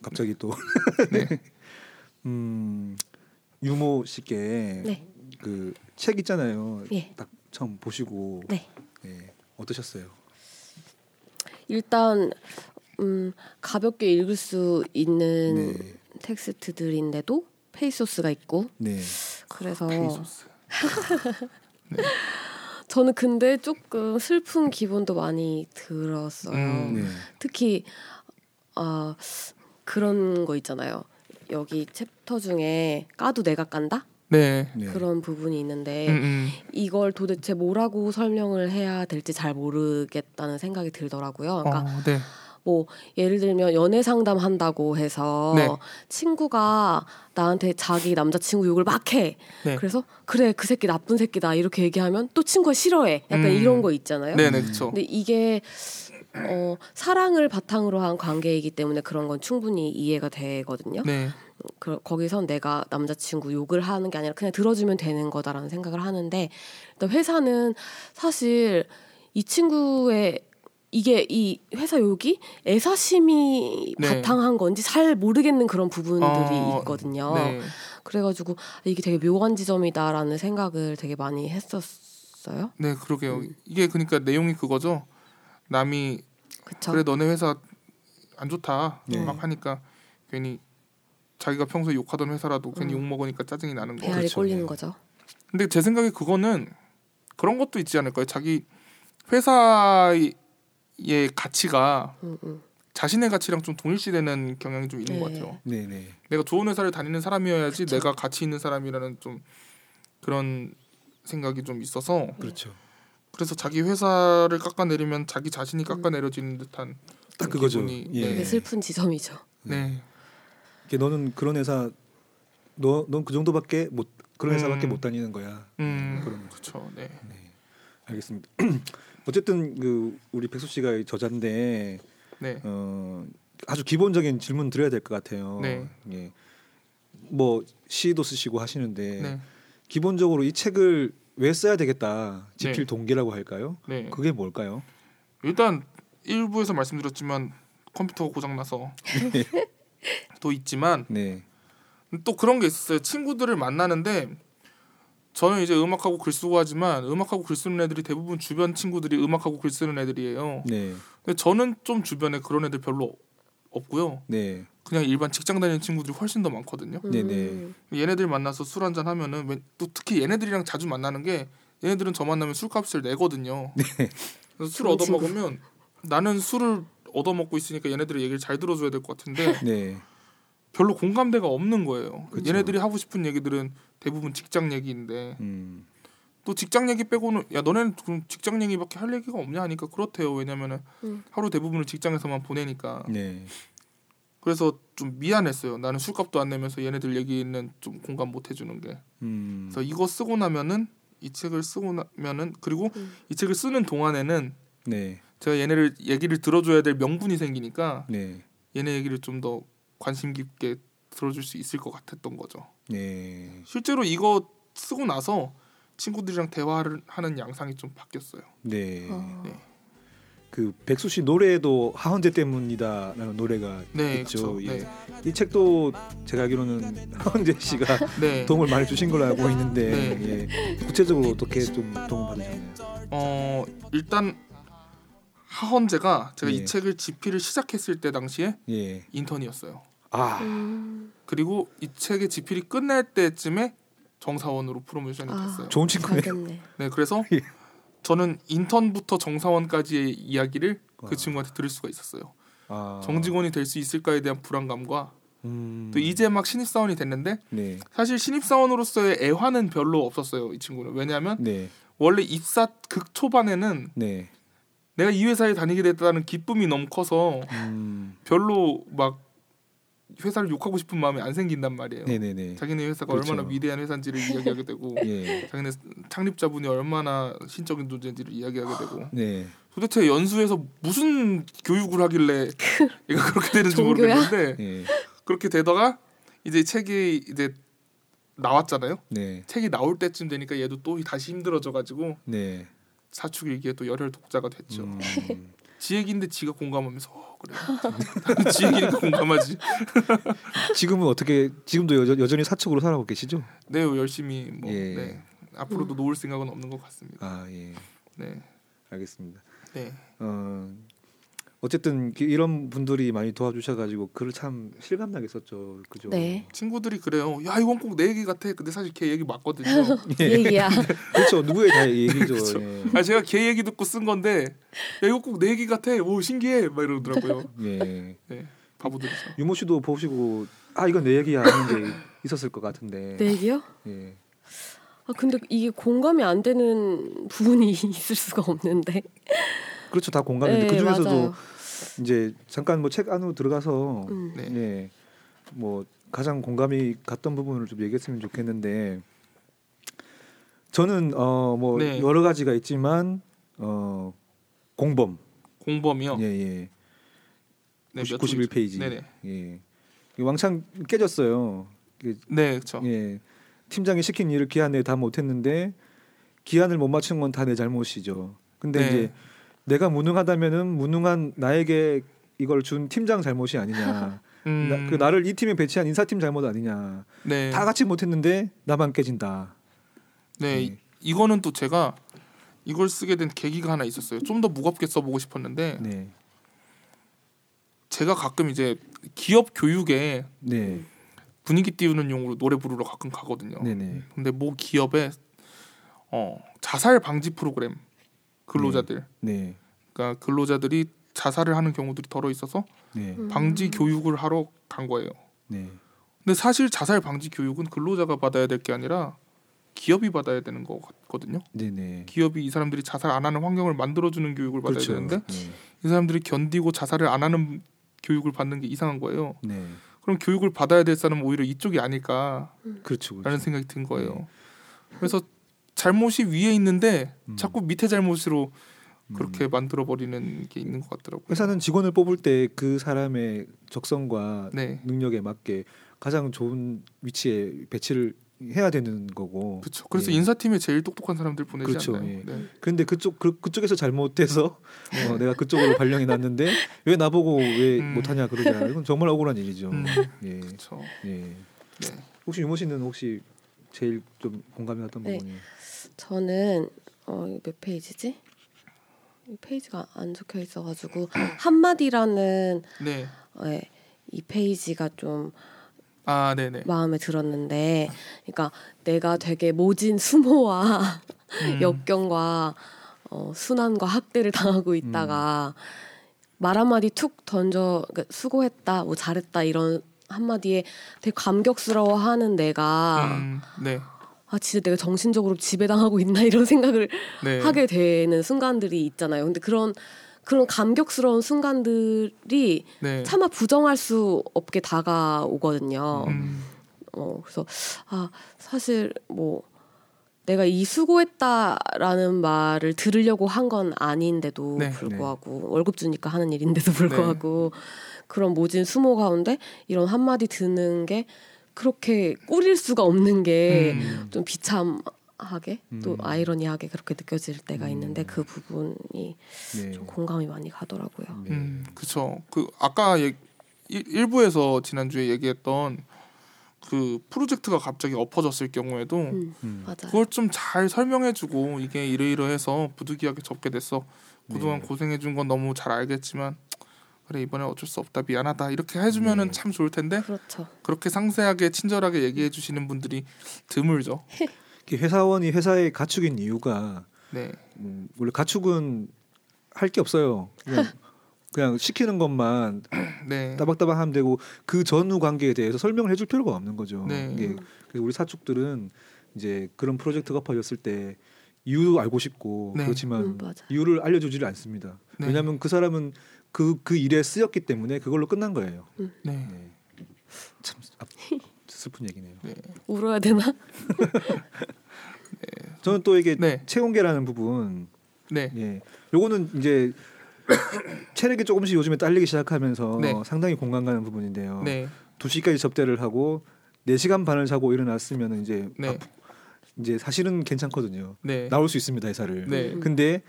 갑자기 또 *laughs* 네, *laughs* 음, 유모 씨께 네. 그책 있잖아요. 예. 딱 처음 보시고 네. 예, 어떠셨어요? 일단 음, 가볍게 읽을 수 있는 네. 텍스트들인데도 페이소스가 있고 네. 그래서 페이소스. 저는 근데 조금 슬픈 기분도 많이 들었어요. 음, 네. 특히 아 그런 거 있잖아요. 여기 챕터 중에 까도 내가 깐다 네. 네. 그런 부분이 있는데 음, 음. 이걸 도대체 뭐라고 설명을 해야 될지 잘 모르겠다는 생각이 들더라고요. 그러니까 어, 네. 뭐 예를 들면 연애 상담 한다고 해서 네. 친구가 나한테 자기 남자친구 욕을 막 해. 네. 그래서 그래 그 새끼 나쁜 새끼다 이렇게 얘기하면 또 친구가 싫어해. 약간 음. 이런 거 있잖아요. 네, 네, 그렇죠. 근데 이게 어, 사랑을 바탕으로 한 관계이기 때문에 그런 건 충분히 이해가 되거든요. 네. 그, 거기선 내가 남자친구 욕을 하는 게 아니라 그냥 들어주면 되는 거다라는 생각을 하는데 일단 회사는 사실 이 친구의 이게 이 회사 욕이 애사심이 네. 바탕한 건지 잘 모르겠는 그런 부분들이 어, 있거든요. 네. 그래가지고 이게 되게 묘한 지점이다라는 생각을 되게 많이 했었어요. 네, 그러게요. 이게 그러니까 내용이 그거죠. 남이 그쵸? 그래 너네 회사 안 좋다 네. 막 하니까 괜히 자기가 평소에 욕하던 회사라도 괜히 음. 욕 먹으니까 짜증이 나는 거. 배알이 그렇죠. 꼴리는 네. 거죠. 근데 제 생각에 그거는 그런 것도 있지 않을까요? 자기 회사의 가치가 음, 음. 자신의 가치랑 좀 동일시되는 경향이 좀 있는 것 네. 같아요. 네, 네. 내가 좋은 회사를 다니는 사람이어야지 그쵸. 내가 가치 있는 사람이라는 좀 그런 생각이 좀 있어서 그렇죠. 그래서 자기 회사를 깎아내리면 자기 자신이 깎아내려지는 듯한 딱 그거죠. 기분이, 예. 되게 슬픈 지점이죠. 네. 이게 너는 그런 회사 너 넌 그 정도밖에 못 그런 회사밖에 음. 못 다니는 거야. 음, 그런 그렇죠. 네. 알겠습니다. *clears throat* *clears throat* 어쨌든 그 우리 백수 씨가 이 저자인데 네. 어 아주 기본적인 질문 드려야 될 것 같아요. 네. 예. 뭐 시도 쓰시고 하시는데 네. 기본적으로 이 책을 왜 써야 되겠다 지필 네. 동기라고 할까요? 네. 그게 뭘까요? 일단 일부에서 말씀드렸지만 컴퓨터가 고장 나서 *laughs* 또 있지만 네. 또 그런 게 있었어요. 친구들을 만나는데 저는 이제 음악하고 글 쓰고 하지만 음악하고 글 쓰는 애들이 대부분 주변 친구들이 음악하고 글 쓰는 애들이에요. 네. 근데 저는 좀 주변에 그런 애들 별로 없고요. 네. 그냥 일반 직장 다니는 친구들이 훨씬 더 많거든요. 네네. 음. 얘네들 만나서 술 한잔 하면은 왜- 또 특히 얘네들이랑 자주 만나는 게 얘네들은 저 만나면 술값을 내거든요. 그래서 술 얻어. 먹으면 나는 술을 얻어 먹고 있으니까 얘네들의 얘기를 잘 들어줘야 될 것 같은데 네. 별로 공감대가 없는 거예요. 그쵸. 얘네들이 하고 싶은 얘기들은 대부분 직장 얘기인데 음. 또 직장 얘기 빼고는 야 너네는 그럼 직장 얘기밖에 할 얘기가 없냐 하니까 그렇대요. 왜냐면은 음. 하루 대부분을 직장에서만 보내니까 네. 그래서 좀 미안했어요. 나는 술값도 안 내면서 얘네들 얘기는 좀 공감 못 해주는 게. 음. 그래서 이거 쓰고 나면은 이 책을 쓰고 나면은 그리고 음. 이 책을 쓰는 동안에는 네. 제가 얘네를 얘기를 들어줘야 될 명분이 생기니까 네. 얘네 얘기를 좀 더 관심 깊게 들어줄 수 있을 것 같았던 거죠. 네. 실제로 이거 쓰고 나서 친구들이랑 대화를 하는 양상이 좀 바뀌었어요. 네. 어. 네. 그 백수 씨 노래도 하원제 때문이다라는 노래가 네, 있죠. 그쵸. 예. 네. 이 책도 제가 알기로는 *laughs* 하원재 씨가 *laughs* 네. 도움을 많이 주신 걸로 알고 있는데 네. 예. 구체적으로 어떻게 좀 도움 받으셨나요? 어 일단 하헌재가 제가 예. 이 책을 집필을 시작했을 때 당시에 예. 인턴이었어요. 아, 음. 그리고 이 책의 집필이 끝날 때쯤에 정사원으로 프로모션이 아. 됐어요. 좋은 친구네요. 네, 그래서 예. 저는 인턴부터 정사원까지의 이야기를 그 와. 친구한테 들을 수가 있었어요. 아. 정직원이 될 수 있을까에 대한 불안감과 음. 또 이제 막 신입 사원이 됐는데 네. 사실 신입 사원으로서의 애환은 별로 없었어요. 이 친구는 왜냐하면 네. 원래 입사 극 초반에는 네. 내가 이 회사에 다니게 됐다는 기쁨이 너무 커서 음. 별로 막 회사를 욕하고 싶은 마음이 안 생긴단 말이에요. 네, 네, 네. 자기네 회사가 그렇죠. 얼마나 위대한 회사인지를 *laughs* 이야기하게 되고 예. 자기네 창립자분이 얼마나 신적인 존재인지를 이야기하게 되고 *gasps* 네. 도대체 연수에서 무슨 교육을 하길래 *laughs* 얘가 그렇게 되는지? 모르겠는데 예. 그렇게 되다가 이제 책이 이제 나왔잖아요. 네. 책이 나올 때쯤 되니까 얘도 또 다시 힘들어져 가지고 네. 사축일기에 또 열혈 독자가 됐죠. 음. *laughs* 지 얘기인데 지가 공감하면서 어, 그래. 지 얘기니까 공감하지. *laughs* 지금은 어떻게 지금도 여, 여전히 사측으로 살아가고 계시죠? 네, 열심히 뭐 예. 네. 앞으로도 놓을 생각은 없는 것 같습니다. 아, 예. 네. 알겠습니다. 네. 어, 어쨌든 기- 이런 분들이 많이 도와주셔가지고 글을 참 실감나게 썼죠, 그죠? 네. 친구들이 그래요. 야 이건 꼭 내 얘기 같아. 근데 사실 걔 얘기 맞거든요. *laughs* 예. 얘기야. *laughs* 그렇죠. 누구의 다 얘기죠. 그쵸. 예. 아 제가 걔 얘기 듣고 쓴 건데 야 이거 꼭 내 얘기 같아. 오 신기해. 막 이러더라고요. *laughs* 예. 네. 바보들이죠. 유모 씨도 보시고 아 이건 내 얘기야 하는 게 있었을 것 같은데. 내 얘기요? 예. 아 근데 이게 공감이 안 되는 부분이 있을 수가 없는데. 그렇죠 다 공감인데 네, 그 중에서도 맞아요. 이제 잠깐 뭐 책 안으로 들어가서 음. 네. 예. 뭐 가장 공감이 갔던 부분을 좀 얘기했으면 좋겠는데 저는 어뭐 네. 여러 가지가 있지만 어 공범 공범이요. 예 예. 네, 몇91 페이지. 네네. 예. 이 왕창 깨졌어요. 그, 네, 그렇죠. 예. 팀장이 시킨 일을 기한 내에 다 못했는데 기한을 못 맞춘 건 다 내 잘못이죠. 근데 네. 이제 내가 무능하다면은 무능한 나에게 이걸 준 팀장 잘못이 아니냐. *laughs* 음, 나, 그 나를 이 팀에 배치한 인사팀 잘못 아니냐. 네. 다 같이 못했는데 나만 깨진다. 네, 네. 이- 이거는 또 제가 이걸 쓰게 된 계기가 하나 있었어요. 좀 더 무겁게 써보고 싶었는데 네, 제가 가끔 이제 기업 교육에 네, 분위기 띄우는 용으로 노래 부르러 가끔 가거든요. 네, 네, 근데 모 기업에 어, 자살 방지 프로그램 근로자들, 네, 그러니까 근로자들이 자살을 하는 경우들이 덜어 있어서 네, 음. 방지 교육을 하러 간 거예요. 네, 근데 사실 자살 방지 교육은 근로자가 받아야 될 게 아니라 기업이 받아야 되는 거 같거든요. 네, 네. 기업이 이 사람들이 자살 안 하는 환경을 만들어주는 교육을 받아야 그렇죠. 되는데 네, 이 사람들이 견디고 자살을 안 하는 교육을 받는 게 이상한 거예요. 네, 그럼 교육을 받아야 될 사람은 오히려 이쪽이 아닐까라는 그렇죠. 그렇죠. 생각이 든 거예요. 그래서 잘못이 위에 있는데 음. 자꾸 밑에 잘못으로 음. 그렇게 만들어 버리는 게 있는 것 같더라고요. 회사는 직원을 뽑을 때 그 사람의 적성과 네, 능력에 맞게 가장 좋은 위치에 배치를 해야 되는 거고. 그렇죠. 그래서 예. 인사팀에 제일 똑똑한 사람들 보내지 그렇죠, 않나요? 예. 네. 그런데 그쪽 그, 그쪽에서 잘못돼서 네. 어, 내가 그쪽으로 발령이 났는데 왜 나보고 왜 음. 못하냐 그러냐 이건 정말 억울한 일이죠. 음, 예, 그렇죠. 예. 네. 혹시 유모 씨는 혹시 제일 좀 공감이 갔던 네. 부분이? 저는 어, 몇 페이지지? 이 페이지가 안 적혀 있어가지고 *clears throat* 한마디라는 네. 예, 이 페이지가 좀 아, 네, 네. 마음에 들었는데, 그러니까 내가 되게 모진 수모와 음, *laughs* 역경과 어, 순환과 학대를 당하고 있다가 말 한마디 툭 던져 그러니까 수고했다, 뭐 잘했다 이런 한마디에 되게 감격스러워 하는 내가 음, 네, 아 진짜 내가 정신적으로 지배당하고 있나 *laughs* 이런 생각을 네. 하게 되는 순간들이 있잖아요. 근데 그런 그런 감격스러운 순간들이 네. 차마 부정할 수 없게 다가오거든요. 음, 어 그래서 아 사실 뭐 내가 이 수고했다라는 말을 들으려고 한 건 아닌데도 네. 불구하고 월급 주니까 하는 일인데도 불구하고 그런 모진 수모 가운데 이런 한마디 듣는 게 그렇게 꿀일 수가 없는 게 음, 좀 비참하게 또 음. 아이러니하게 그렇게 느껴질 때가 음. 있는데 그 부분이 네. 좀 공감이 많이 가더라고요. 네. 음, 그쵸. 그 아까 얘, 일- 일부에서 지난주에 얘기했던 그 프로젝트가 갑자기 엎어졌을 경우에도 음, 음. 그걸 좀 잘 설명해주고 이게 이러이러해서 부득이하게 접게 됐어. 그동안 네. 고생해준 건 너무 잘 알겠지만 그래 이번에 어쩔 수 없다 미안하다 이렇게 해주면은 네. 참 좋을 텐데 그렇죠. 그렇게 상세하게 친절하게 얘기해 주시는 분들이 드물죠. *laughs* 회사원이 회사에 가축인 이유가 네, 음, 원래 가축은 할 게 없어요. 그냥, *laughs* 그냥 시키는 것만 *clears throat* 네, 따박따박 하면 되고 그 전후 관계에 대해서 설명을 해줄 필요가 없는 거죠. 네. 이게 그래서 우리 사축들은 이제 그런 프로젝트가 엎어졌을 때 이유도 알고 싶고 네. 그렇지만 음. 이유를 알려주지를 않습니다. 네. 왜냐하면 그 사람은 그 그 일에 쓰였기 때문에 그걸로 끝난 거예요. 네, 네. 참 아, 슬픈 얘기네요. 네, 울어야 되나? *laughs* 저는 또 이게 네. 채용계라는 부분, 네, 예, 요거는 이제 체력이 조금씩 요즘에 딸리기 시작하면서 네. 상당히 공감 가는 부분인데요. 네, 2시까지 접대를 하고 4시간 반을 자고 일어났으면 이제 네, 아프- 이제 사실은 괜찮거든요. 네, 나올 수 있습니다, 회사를. 네, 근데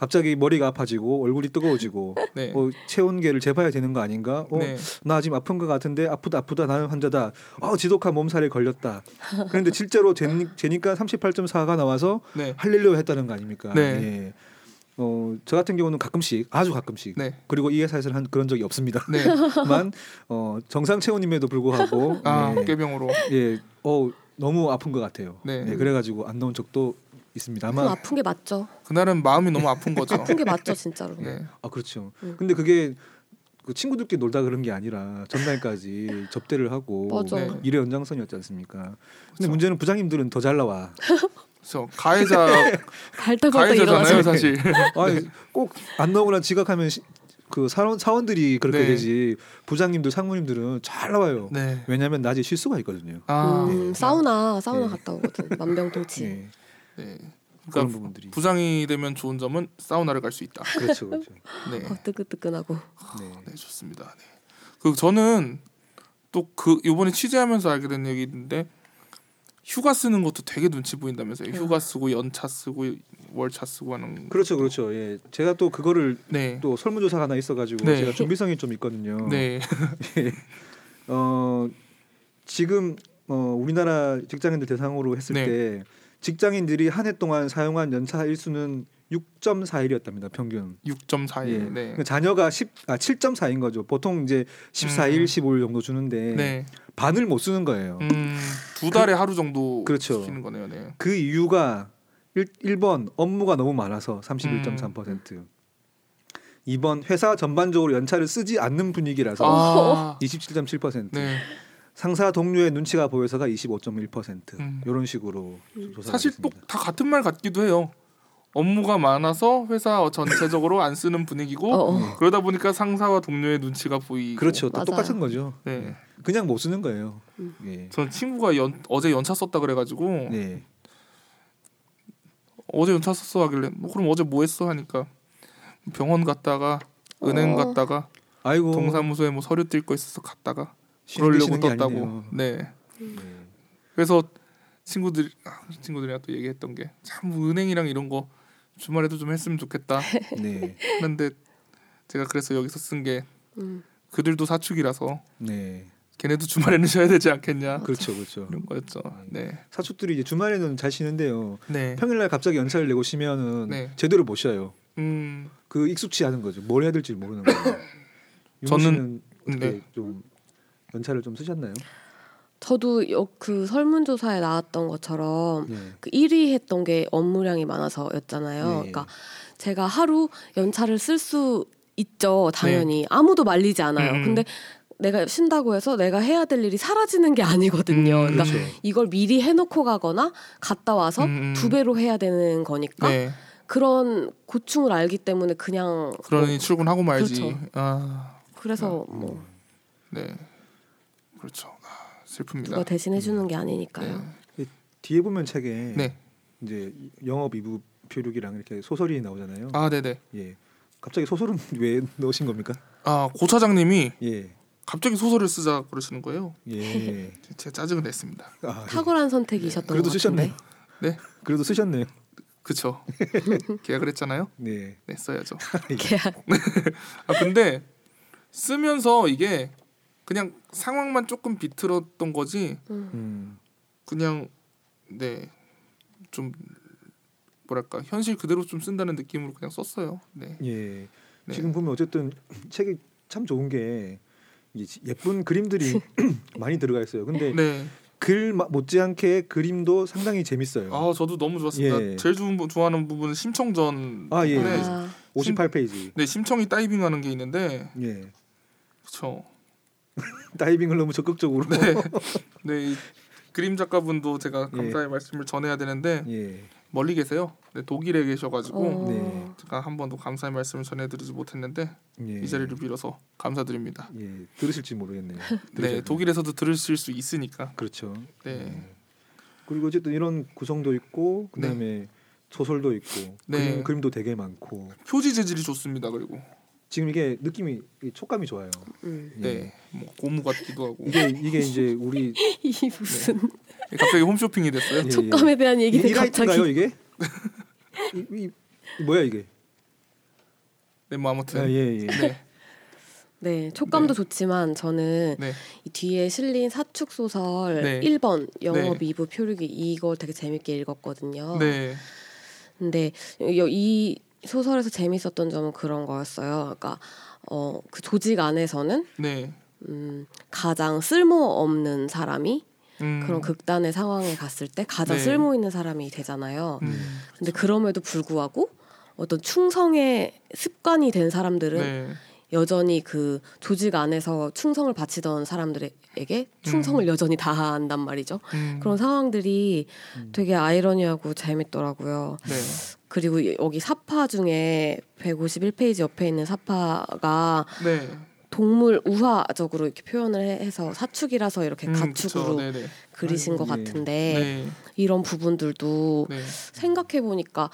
갑자기 머리가 아파지고 얼굴이 뜨거워지고 *laughs* 네, 어, 체온계를 재봐야 되는 거 아닌가? 어, 네, 나 지금 아픈 것 같은데 아프다 아프다 나는 환자다. 어, 지독한 몸살에 걸렸다. 그런데 실제로 재니, 재니까 38.4가 나와서 네, 할리려 했다는 거 아닙니까? 네. 예. 어, 저 같은 경우는 가끔씩 아주 가끔씩 네, 그리고 이 회사에서는 한 그런 적이 없습니다. 네. *laughs* 만 어, 정상 체온임에도 불구하고 아, 예, 어깨병으로. 예, 어 너무 아픈 것 같아요. 네. 예, 그래가지고 안 나온 적도 있습니다. 아마 아픈 게 맞죠. 그날은 마음이 너무 아픈 거죠. 아픈 게 맞죠, 진짜로. 네, 아 그렇죠. 음. 근데 그게 그 친구들끼리 놀다 그런 게 아니라 전날까지 *laughs* 접대를 하고 맞아. 네. 일의 연장선이었지 않습니까? 근데 그렇죠. 문제는 부장님들은 더 잘 나와. 그렇죠. 가해자 *laughs* 가해자잖아요, 사실. 아니 꼭안 나오거나 지각하면 시, 그 사원 사원들이 그렇게 네. 되지 부장님들 상무님들은 잘 나와요. 네. 왜냐하면 낮에 실수가 있거든요. 아, 음, 네. 사우나 사우나 네. 갔다 오거든 만병통치. 네. 네. 그런 그러니까 부분들이 부장이 되면 좋은 점은 사우나를 갈 수 있다. *laughs* 그렇죠, 그렇죠. 네. 어, 뜨끈뜨끈하고. 네. 네, 좋습니다. 네. 그 저는 또 그 이번에 취재하면서 알게 된 얘기인데 휴가 쓰는 것도 되게 눈치 보인다면서요. 휴가 쓰고 연차 쓰고 월차 쓰고 하는. 그렇죠, 그렇죠. 예, 제가 또 그거를 네. 또 설문조사가 하나 있어가지고 네. 제가 준비성이 좀 있거든요. 네. *laughs* 어 지금 어 우리나라 직장인들 대상으로 했을 네. 때 직장인들이 한 해 동안 사용한 연차 일수는 6.4일이었답니다 평균. 6.4일. 예. 네. 그러니까 자녀가 10, 아 7.4인 거죠. 보통 이제 14일, 음. 15일 정도 주는데 네. 반을 못 쓰는 거예요. 음, 두 달에 하루 정도 그렇죠. 시키는 거네요. 네. 그 이유가 1, 1번 업무가 너무 많아서 음. 31.3%. 2번 회사 전반적으로 연차를 쓰지 않는 분위기라서 아. 27.7%. 네. 상사 동료의 눈치가 보여서가 25.1%. 음. 이런 식으로 사실 또. 다 같은 말 같기도 해요. 업무가 많아서 회사 전체적으로 안 쓰는 분위기고 어, 어. 그러다 보니까 상사와 동료의 눈치가 보이고 그렇죠. 또. 똑같은 거죠. 네. 그냥 못 쓰는 거예요. 음. 예. 전 친구가 연, 어제 연차 썼다 그래가지고 네. 어제 연차 썼어 하길래 뭐 그럼 어제 뭐 했어 하니까 병원 갔다가 은행 어. 갔다가 아이고 동사무소에 뭐 서류 뛸 거 있어서 갔다가 그러려고 떴다고 아니네요. 네 네. 그래서 친구들 아, 친구들이랑 또 얘기했던 게 참 은행이랑 이런 거 주말에도 좀 했으면 좋겠다 *laughs* 네. 했는데 제가 그래서 여기서 쓴게 음. 그들도 사축이라서 네. 걔네도 주말에는 쉬어야 되지 않겠냐 그렇죠, 그렇죠. 이런 거였죠 네 사축들이 이제 주말에는 잘 쉬는데요. 네. 평일날 갑자기 연차를 내고 쉬면은 네. 제대로 못 쉬어요. 음, 그 익숙치 않은 거죠. 뭘 해야 될지 모르는 거예요. *laughs* 저는- 네. 좀 연차를 좀 쓰셨나요? 저도 여- 그 설문조사에 나왔던 것처럼 네. 그 1위 했던 게 업무량이 많아서였잖아요. 네. 그러니까 제가 하루 연차를 쓸 수 있죠, 당연히 아무도 말리지 않아요. 네. 음. 근데 내가 쉰다고 해서 내가 해야 될 일이 사라지는 게 아니거든요. 음, 그러니까 그렇죠. 이걸 미리 해놓고 가거나 갔다 와서 음, 음. 두 배로 해야 되는 거니까 네 그런 고충을 알기 때문에 그냥 그러니 뭐 출근하고 말지 그렇죠. 아 그래서 뭐 네. 그렇죠. 아, 슬픕니다. 누가 대신 해 주는 게 아니니까요. 뒤에 보면 책에 네. 이제 영업 이부 표류기랑 이렇게 소설이 나오잖아요. 아, 네네. 예. 갑자기 소설은 *laughs* 왜 넣으신 겁니까? 아, 고 차장님이 예. 갑자기 소설을 쓰자 그러시는 거예요. 예. *laughs* 제가 짜증을 냈습니다. 아, 예. 탁월한 선택이셨던 그래도 것 같은데. 쓰셨네요. 네. 그래도 쓰셨네요. 그쵸. *laughs* 계약을 했잖아요. 네. 네, 써야죠. 계약. 아, 근데 쓰면서 이게 그냥 상황만 조금 비틀었던 거지 음. 그냥 네. 좀 뭐랄까 현실 그대로 좀 쓴다는 느낌으로 그냥 썼어요. 네. 예. 네. 지금 보면 어쨌든 *laughs* 책이 참 좋은 게 예쁜 그림들이 *laughs* 많이 들어가 있어요. 근데 네. 글 마- 못지않게 그림도 상당히 재밌어요. 아, 저도 너무 좋았습니다. 예. 제일 좋은 부- 좋아하는 부분은 심청전. 아, 예. 네. 아, 58페이지. 네, 심청이 다이빙하는 게 있는데 예. 그렇죠. *laughs* 다이빙을 너무 적극적으로. 네. 네, 이 그림 작가분도 제가 예. 감사의 말씀을 전해야 되는데 예. 멀리 계세요. 네, 독일에 계셔가지고 어. 네. 제가 한 번도 감사의 말씀을 전해드리지 못했는데 예. 이 자리를 빌어서 감사드립니다. 예. 들으실지 모르겠네요. 네. 독일에서도 들으실 수 있으니까. 그렇죠. 네, 그리고 어쨌든 이런 구성도 있고 그다음에 소설도 있고 네. 그림, 그림도 되게 많고 표지 재질이 좋습니다. 그리고 지금 이게 느낌이 이 촉감이 좋아요. 음. 예. 네, 뭐 고무 같기도 하고 이게 이게 이제 *laughs* 우리 이 무슨 갑자기 홈쇼핑이 됐어요. 예, 촉감에 대한 이, 얘기는 이 라이트인가요 갑자기 이게? *laughs* 이, 이, 이 뭐야 이게? 네, 뭐 아무튼 아, 예, 예. 네, 네 촉감도 네. 좋지만 저는 네, 이 뒤에 실린 사축 소설 네. 1번 영업 네. 2부 표류기 이걸 되게 재밌게 읽었거든요. 네, 근데 이- 이 소설에서 재밌었던 점은 그런 거였어요. 그러니까 어, 그 조직 안에서는 네. 음, 가장 쓸모 없는 사람이 음, 그런 극단의 상황에 갔을 때 가장 네. 쓸모 있는 사람이 되잖아요. 음, 근데 그럼에도 불구하고 어떤 충성의 습관이 된 사람들은 네, 여전히 그 조직 안에서 충성을 바치던 사람들에게 충성을 여전히 다한단 말이죠. 음. 그런 상황들이 음. 되게 아이러니하고 재밌더라고요. 네. 그리고 여기 사파 중에 151페이지 옆에 있는 사파가 네. 동물 우화적으로 이렇게 표현을 해- 해서 사축이라서 이렇게 음, 가축으로 그쵸. 그리신 것 아이고, 예. 같은데 네. 이런 부분들도 네. 생각해 보니까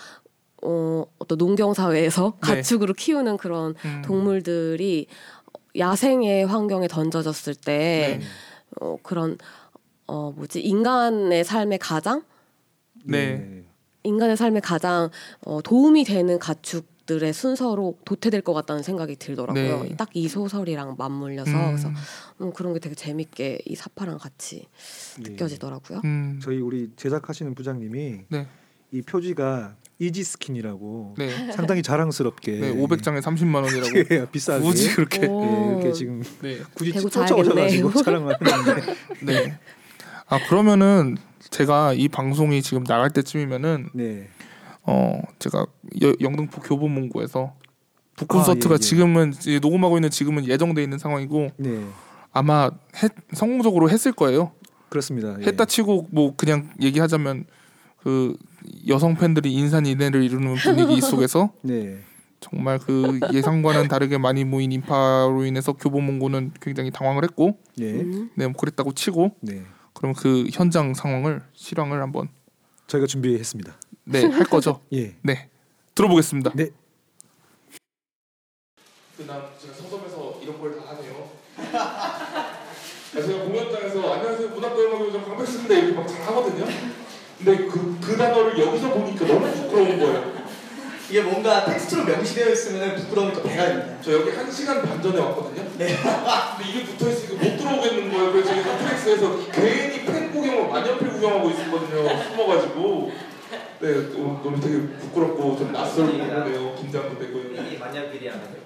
어, 어떤 농경 사회에서 네. 가축으로 키우는 그런 음. 동물들이 야생의 환경에 던져졌을 때 네. 어, 그런 어 뭐지 인간의 삶의 가장 네. 인간의 삶에 가장 어, 도움이 되는 가축 들의 순서로 도태될 것 같다는 생각이 들더라고요. 네. 딱이 소설이랑 맞물려서 음. 그래서 음, 그런 게 되게 재밌게 이 삽화랑 같이 예. 느껴지더라고요. 음. 저희 우리 제작하시는 부장님이 네. 이 표지가 Easy Skin이라고 네. 상당히 자랑스럽게 네. 500장에 30만 원이라고. *laughs* 예, 비싸게 굳이 그렇게. 오. 예, 이렇게 지금 네. 굳이 쫓아오셔가지고 자야겠네. 자랑하는데 *laughs* 네. 아 그러면은 제가 이 방송이 지금 나갈 때쯤이면은 네. 어 제가 여, 영등포 교보문고에서 북콘서트가 아, 예, 예. 지금은 녹음하고 있는 지금은 예정돼 있는 상황이고 네. 아마 했, 성공적으로 했을 거예요. 그렇습니다. 예. 했다 치고 뭐 그냥 얘기하자면 그 여성 팬들이 인산 인해를 이루는 분위기 속에서 *laughs* 네. 정말 그 예상과는 다르게 많이 모인 인파로 인해서 교보문고는 굉장히 당황을 했고 예. 음. 네, 뭐 그랬다고 치고 네. 그럼 그 현장 상황을 실황을 한번 저희가 준비했습니다. 네 할 거죠. *laughs* 예. 네 들어보겠습니다. 네. 나 제가 서점에서 이런 걸 다 하네요. 제가 공연장에서 안녕하세요 문학도연학교장 강백수입니다 이렇게 막 잘 하거든요. 근데 그, 그 단어를 여기서 보니까 너무 부끄러운 거예요. 이게 뭔가 텍스트로 명시되어 있으면 부끄러움이 더 배가 됩니다. 저 여기 한 시간 반 전에 왔거든요. 네. 근데 이게 붙어 있으니까 못 들어오겠는 거예요. 그래서 제가 넷플릭스에서 괜히 팬 구경하고 있었거든요. 숨어가지고. 네, 또 너무 되게 부끄럽고 좀 낯설고 그러네요. 긴장도 되고요. 이 만년필이라는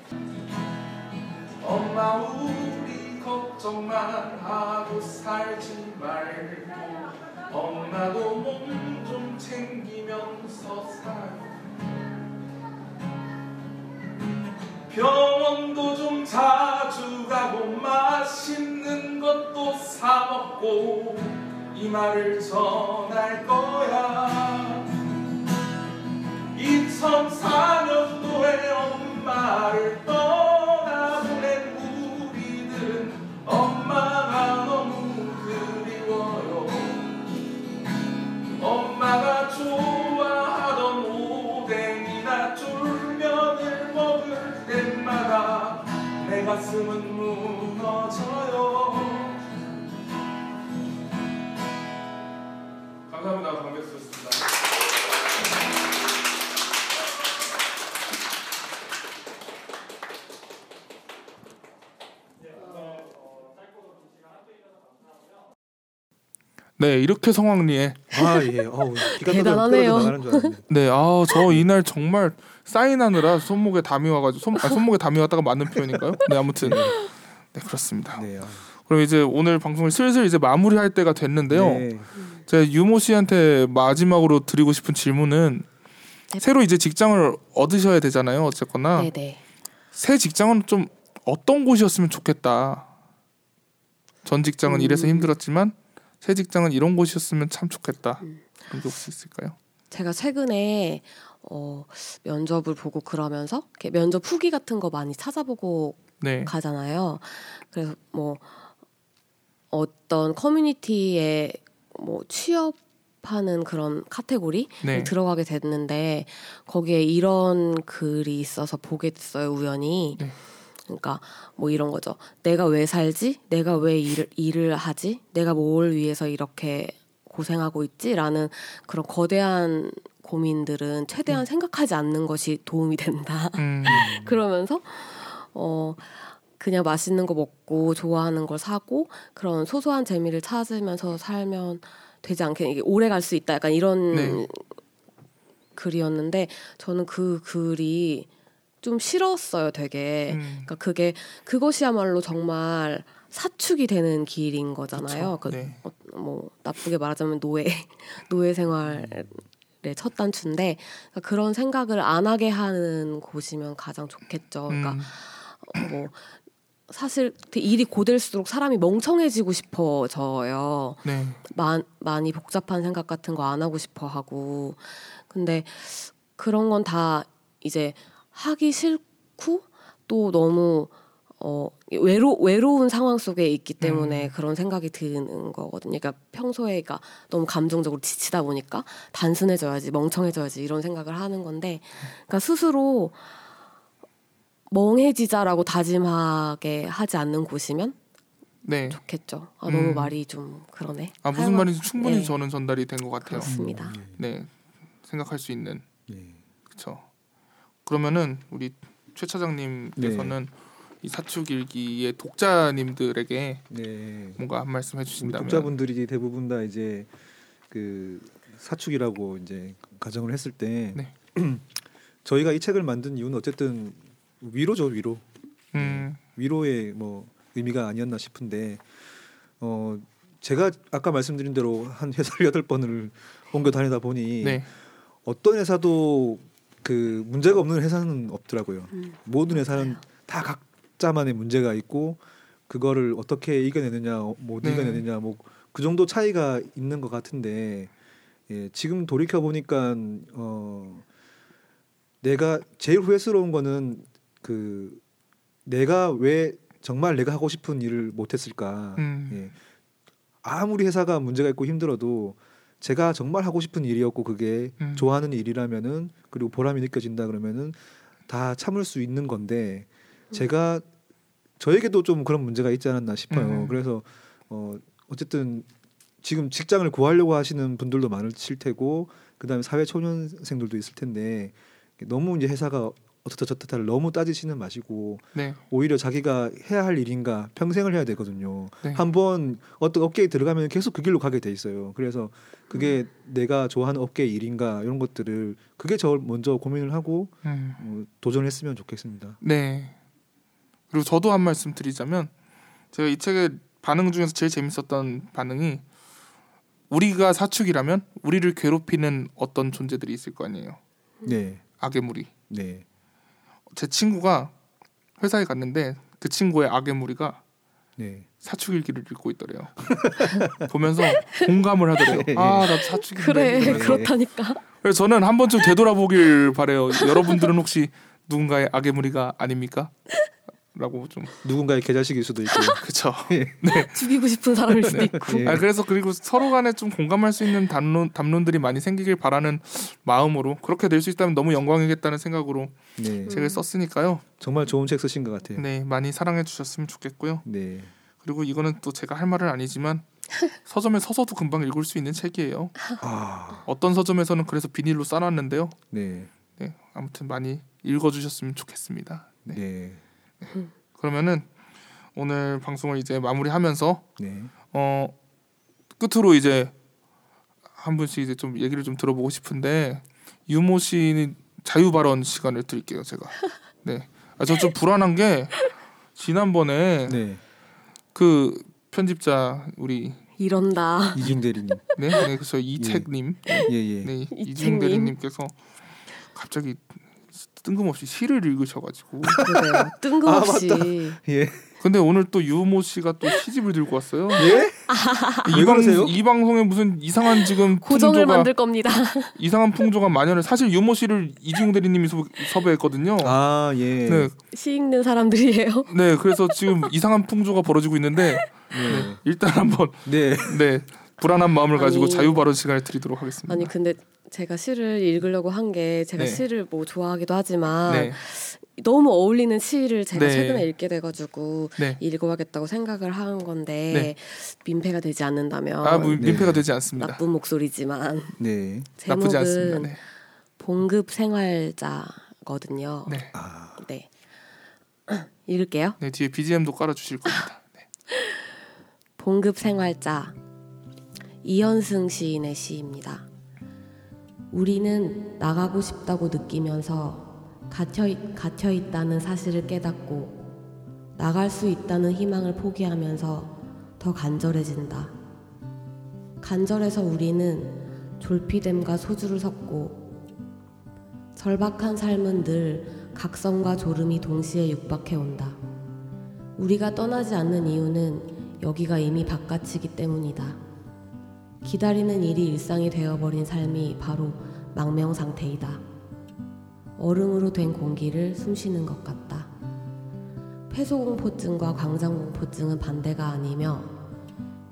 엄마 우리 걱정만 하고 살지 말고 엄마도 몸 좀 챙기면서 살아요 병원도 좀 자주 가고 맛있는 것도 사 먹고 이 말을 전할 거야. 2004년도에 엄마를 떠나보낸 우리들은 엄마가 너무 그리워요. 엄마가 좋아하던 오뎅이나 쫄면을 먹을 때마다 내 가슴은 무 감사합니다 강백수였습니다 네 이렇게 성황리에 아 예. 어우, 기가 *laughs* 대단하네요. 떨어져 나가는 줄 알았네. 네, 아, 저 이날 정말 사인하느라 손목에 담이 와가지고 손, 아, 손목에 담이 왔다가 맞는 표현인가요? 네, 아무튼 네 그렇습니다. 네. 아, 그럼 이제 오늘 방송을 슬슬 이제 마무리할 때가 됐는데요. 네. 제가 유모 씨한테 마지막으로 드리고 싶은 질문은 네. 새로 이제 직장을 얻으셔야 되잖아요. 어쨌거나 네네. 새 직장은 좀 어떤 곳이었으면 좋겠다. 전 직장은 음. 이래서 힘들었지만 새 직장은 이런 곳이었으면 참 좋겠다. 음. 그런 게 혹시 있을까요? 제가 최근에 어, 면접을 보고 그러면서 이렇게 면접 후기 같은 거 많이 찾아보고 네, 가잖아요. 그래서 뭐 어떤 커뮤니티에 뭐 취업 하는 그런 카테고리 네, 들어가게 됐는데 거기에 이런 글이 있어서 보게 됐어요 우연히. 네. 그러니까 뭐 이런 거죠. 내가 왜 살지? 내가 왜 일을 일을 하지? 내가 뭘 위해서 이렇게 고생하고 있지?라는 그런 거대한 고민들은 최대한 생각하지 않는 것이 도움이 된다. 음, *laughs* 그러면서 어 그냥 맛있는 거 먹고 좋아하는 걸 사고 그런 소소한 재미를 찾으면서 살면 되지 않겠 이게 오래 갈 수 있다 약간 이런 네. 글이었는데 저는 그 글이 좀 싫었어요 되게 음, 그러니까 그게 그것이야말로 정말 사축이 되는 길인 거잖아요 그쵸. 그, 네. 어, 뭐 나쁘게 말하자면 노예 *laughs* 노예 생활의 첫 단추인데 그러니까 그런 생각을 안 하게 하는 곳이면 가장 좋겠죠 그러니까 음, 뭐 사실 그 일이 고될수록 사람이 멍청해지고 싶어져요. 네. 마, 많이 복잡한 생각 같은 거 안 하고 싶어 하고 근데 그런 건 다 이제 하기 싫고 또 너무 어 외로 외로운 상황 속에 있기 때문에 그런 생각이 드는 거거든요. 그러니까 평소에 그러니까 너무 감정적으로 지치다 보니까 단순해져야지 멍청해져야지 이런 생각을 하는 건데 그러니까 스스로 멍해지자라고 다짐하게 하지 않는 곳이면 네. 좋겠죠. 아 너무 음. 말이 좀 그러네. 아 무슨 말인지 충분히 네. 저는 전달이 된 것 같아요. 그렇습니다. 네. 생각할 수 있는. 예. 그렇죠. 그러면은 우리 최 차장님께서는 네. 이 사축 일기의 독자님들에게 네. 뭔가 한 말씀 해주신다면. 독자분들이 대부분 다 이제 그 사축이라고 이제 가정을 했을 때 네. *clears throat* 저희가 이 책을 만든 이유는 어쨌든 위로죠 위로 음, 위로의 뭐 의미가 아니었나 싶은데 어 제가 아까 말씀드린 대로 한 *laughs* 회사를 여덟 번을 옮겨 다니다 보니 네. 어떤 회사도 그 문제가 없는 회사는 없더라고요. 음. 모든 회사는 다 각자만의 문제가 있고 그거를 어떻게 이겨내느냐 어, 못 네. 이겨내느냐 뭐 그 정도 차이가 있는 것 같은데 예, 지금 돌이켜 보니까 어 내가 제일 후회스러운 거는 그 내가 왜 정말 내가 하고 싶은 일을 못했을까 음. 예. 아무리 회사가 문제가 있고 힘들어도 제가 정말 하고 싶은 일이었고 그게 음. 좋아하는 일이라면은 그리고 보람이 느껴진다 그러면은 다 참을 수 있는 건데 제가 저에게도 좀 그런 문제가 있지 않았나 싶어요. 음. 그래서 어 어쨌든 지금 직장을 구하려고 하시는 분들도 많으실 테고 그다음에 사회 초년생들도 있을 텐데 너무 이제 회사가 어떻다 저떻다를 너무 따지시는 마시고 네. 오히려 자기가 해야 할 일인가 평생을 해야 되거든요. 네. 한번 어떤 업계에 들어가면 계속 그 길로 가게 돼 있어요. 그래서 그게 음. 내가 좋아하는 업계의 일인가 이런 것들을 그게 저 먼저 고민을 하고 음. 어, 도전했으면 좋겠습니다. 네. 그리고 저도 한 말씀 드리자면 제가 이 책의 반응 중에서 제일 재밌었던 반응이 우리가 사축이라면 우리를 괴롭히는 어떤 존재들이 있을 거 아니에요. 네, 악의 무리. 네, 제 친구가 회사에 갔는데 그 친구의 악의 무리가 네. 사축일기를 읽고 있더래요. *laughs* 보면서 공감을 하더래요. 아, 나 사축일기. 그래 네. 그렇다니까. 그래서 저는 한 번쯤 되돌아보길 바래요. 여러분들은 혹시 누군가의 악의 무리가 아닙니까? 라고 좀 누군가의 개자식일 수도 있고. *laughs* 그쵸. 죽이고 싶은 사람일 수도 있고. 예. 아, 그래서 그리고 서로 간에 좀 공감할 수 있는 담론 담론들이 많이 생기길 바라는 마음으로 그렇게 될 수 있다면 너무 영광이겠다는 생각으로 네, 책을 썼으니까요. 정말 좋은 책 쓰신 것 같아요. 네, 많이 사랑해 주셨으면 좋겠고요. 네, 그리고 이거는 또 제가 할 말은 아니지만 서점에 서서도 금방 읽을 수 있는 책이에요. 아, 어떤 서점에서는 그래서 비닐로 싸놨는데요. 네, 네, 아무튼 많이 읽어주셨으면 좋겠습니다. 네. 네, 그러면은 오늘 방송을 이제 마무리하면서 네, 어 끝으로 이제 한 분씩 이제 좀 얘기를 좀 들어보고 싶은데 유모 씨는 자유 발언 시간을 드릴게요 제가. *laughs* 네. 아, 저 좀 불안한 게 지난번에 네. 그 편집자 우리 아, 이런다. 이중 대리님. 네, 네 그래서 이책님, 예, 예. 네 이책님. 이중 대리님께서 갑자기 뜬금없이 시를 읽으셔가지고. *laughs* 뜬금없이. 예. 근데 오늘 또 유모 씨가 또 시집을 들고 왔어요. 예? 이, 왜 방? 이 방송에 무슨 이상한 지금 고정을 풍조가 만들 겁니다. *laughs* 이상한 풍조가 만연해. 사실 유모 씨를 이지용 대리님이 섭- 섭외했거든요. 아, 예. 네, 시 읽는 사람들이에요. 네. 그래서 지금 이상한 풍조가 벌어지고 있는데 네. 일단 한번 네. 네 불안한 마음을 가지고 아니. 자유 발언 시간을 드리도록 하겠습니다. 아니 근데 제가 시를 읽으려고 한 게 제가 네. 시를 뭐 좋아하기도 하지만 네, 너무 어울리는 시를 제가 네. 최근에 읽게 돼가지고 네. 읽어야겠다고 생각을 한 건데 네. 민폐가 되지 않는다면 아 무- 네. 민폐가 되지 않습니다. 나쁜 목소리지만 네. 나쁘지 않습니다. 제목은 네. 봉급 생활자거든요. 네. 아, 네. *clears throat* 읽을게요. 네 뒤에 BGM도 깔아 주실 겁니다. 네. 봉급 생활자 이현승 시인의 시입니다. 우리는 나가고 싶다고 느끼면서 갇혀, 갇혀 있다는 사실을 깨닫고 나갈 수 있다는 희망을 포기하면서 더 간절해진다. 간절해서 우리는 졸피뎀과 소주를 섞고 절박한 삶은 늘 각성과 졸음이 동시에 육박해 온다. 우리가 떠나지 않는 이유는 여기가 이미 바깥이기 때문이다. 기다리는 일이 일상이 되어버린 삶이 바로 망명 상태이다. 얼음으로 된 공기를 숨쉬는 것 같다. 폐소공포증과 광장공포증은 반대가 아니며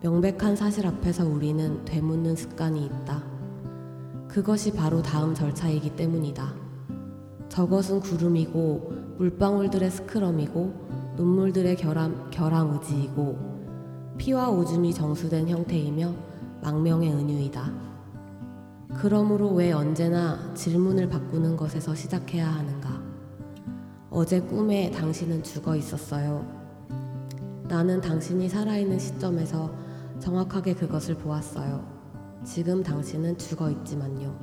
명백한 사실 앞에서 우리는 되묻는 습관이 있다. 그것이 바로 다음 절차이기 때문이다. 저것은 구름이고 물방울들의 스크럼이고 눈물들의 결함, 결함의지이고 피와 오줌이 정수된 형태이며 망명의 은유이다. 그러므로 왜 언제나 질문을 바꾸는 것에서 시작해야 하는가? 어제 꿈에 당신은 죽어 있었어요. 나는 당신이 살아있는 시점에서 정확하게 그것을 보았어요. 지금 당신은 죽어 있지만요.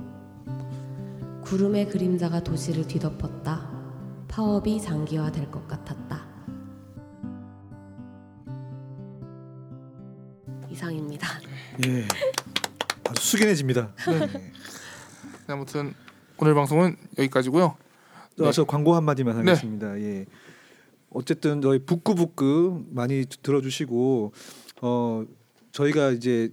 구름의 그림자가 도시를 뒤덮었다. 파업이 장기화될 것 같았다. 이상입니다. 예. 아주 숙연해집니다. 네. 네, 아무튼 오늘 방송은 여기까지고요. 아, 저 광고 한 마디만 네. 하겠습니다. 예. 어쨌든 저희 북구북구 많이 들어주시고 어 저희가 이제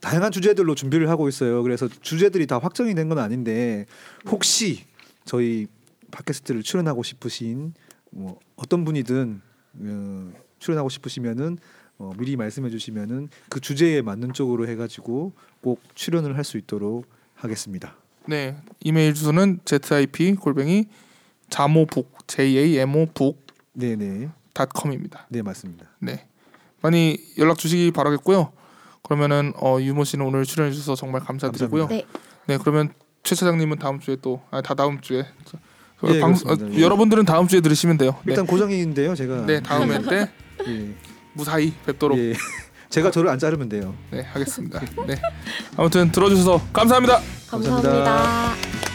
다양한 주제들로 준비를 하고 있어요. 그래서 주제들이 다 확정이 된 건 아닌데 혹시 저희 팟캐스트를 출연하고 싶으신 뭐 어떤 분이든 어, 출연하고 싶으시면은 어, 미리 말씀해 주시면은 그 주제에 맞는 쪽으로 해가지고 꼭 출연을 할 수 있도록 하겠습니다. 네, 이메일 주소는 zip 골뱅이 자모북 j a m o 북 네네 닷컴입니다. 네 맞습니다. 네, 많이 연락 주시기 바라겠고요. 그러면은 어, 유모 씨는 오늘 출연해 주셔서 정말 감사드리고요. 네. 네, 그러면 최 차장님은 다음 주에 또다 다음 주에 예, 방. 어, 예. 여러분들은 다음 주에 들으시면 돼요. 네, 일단 고정인데요, 제가. 네 다음에 때 예. 무사히 뵙도록 예. *laughs* 제가 저를 안 자르면 돼요. 네 하겠습니다. 네 아무튼 들어주셔서 감사합니다. 감사합니다. 감사합니다.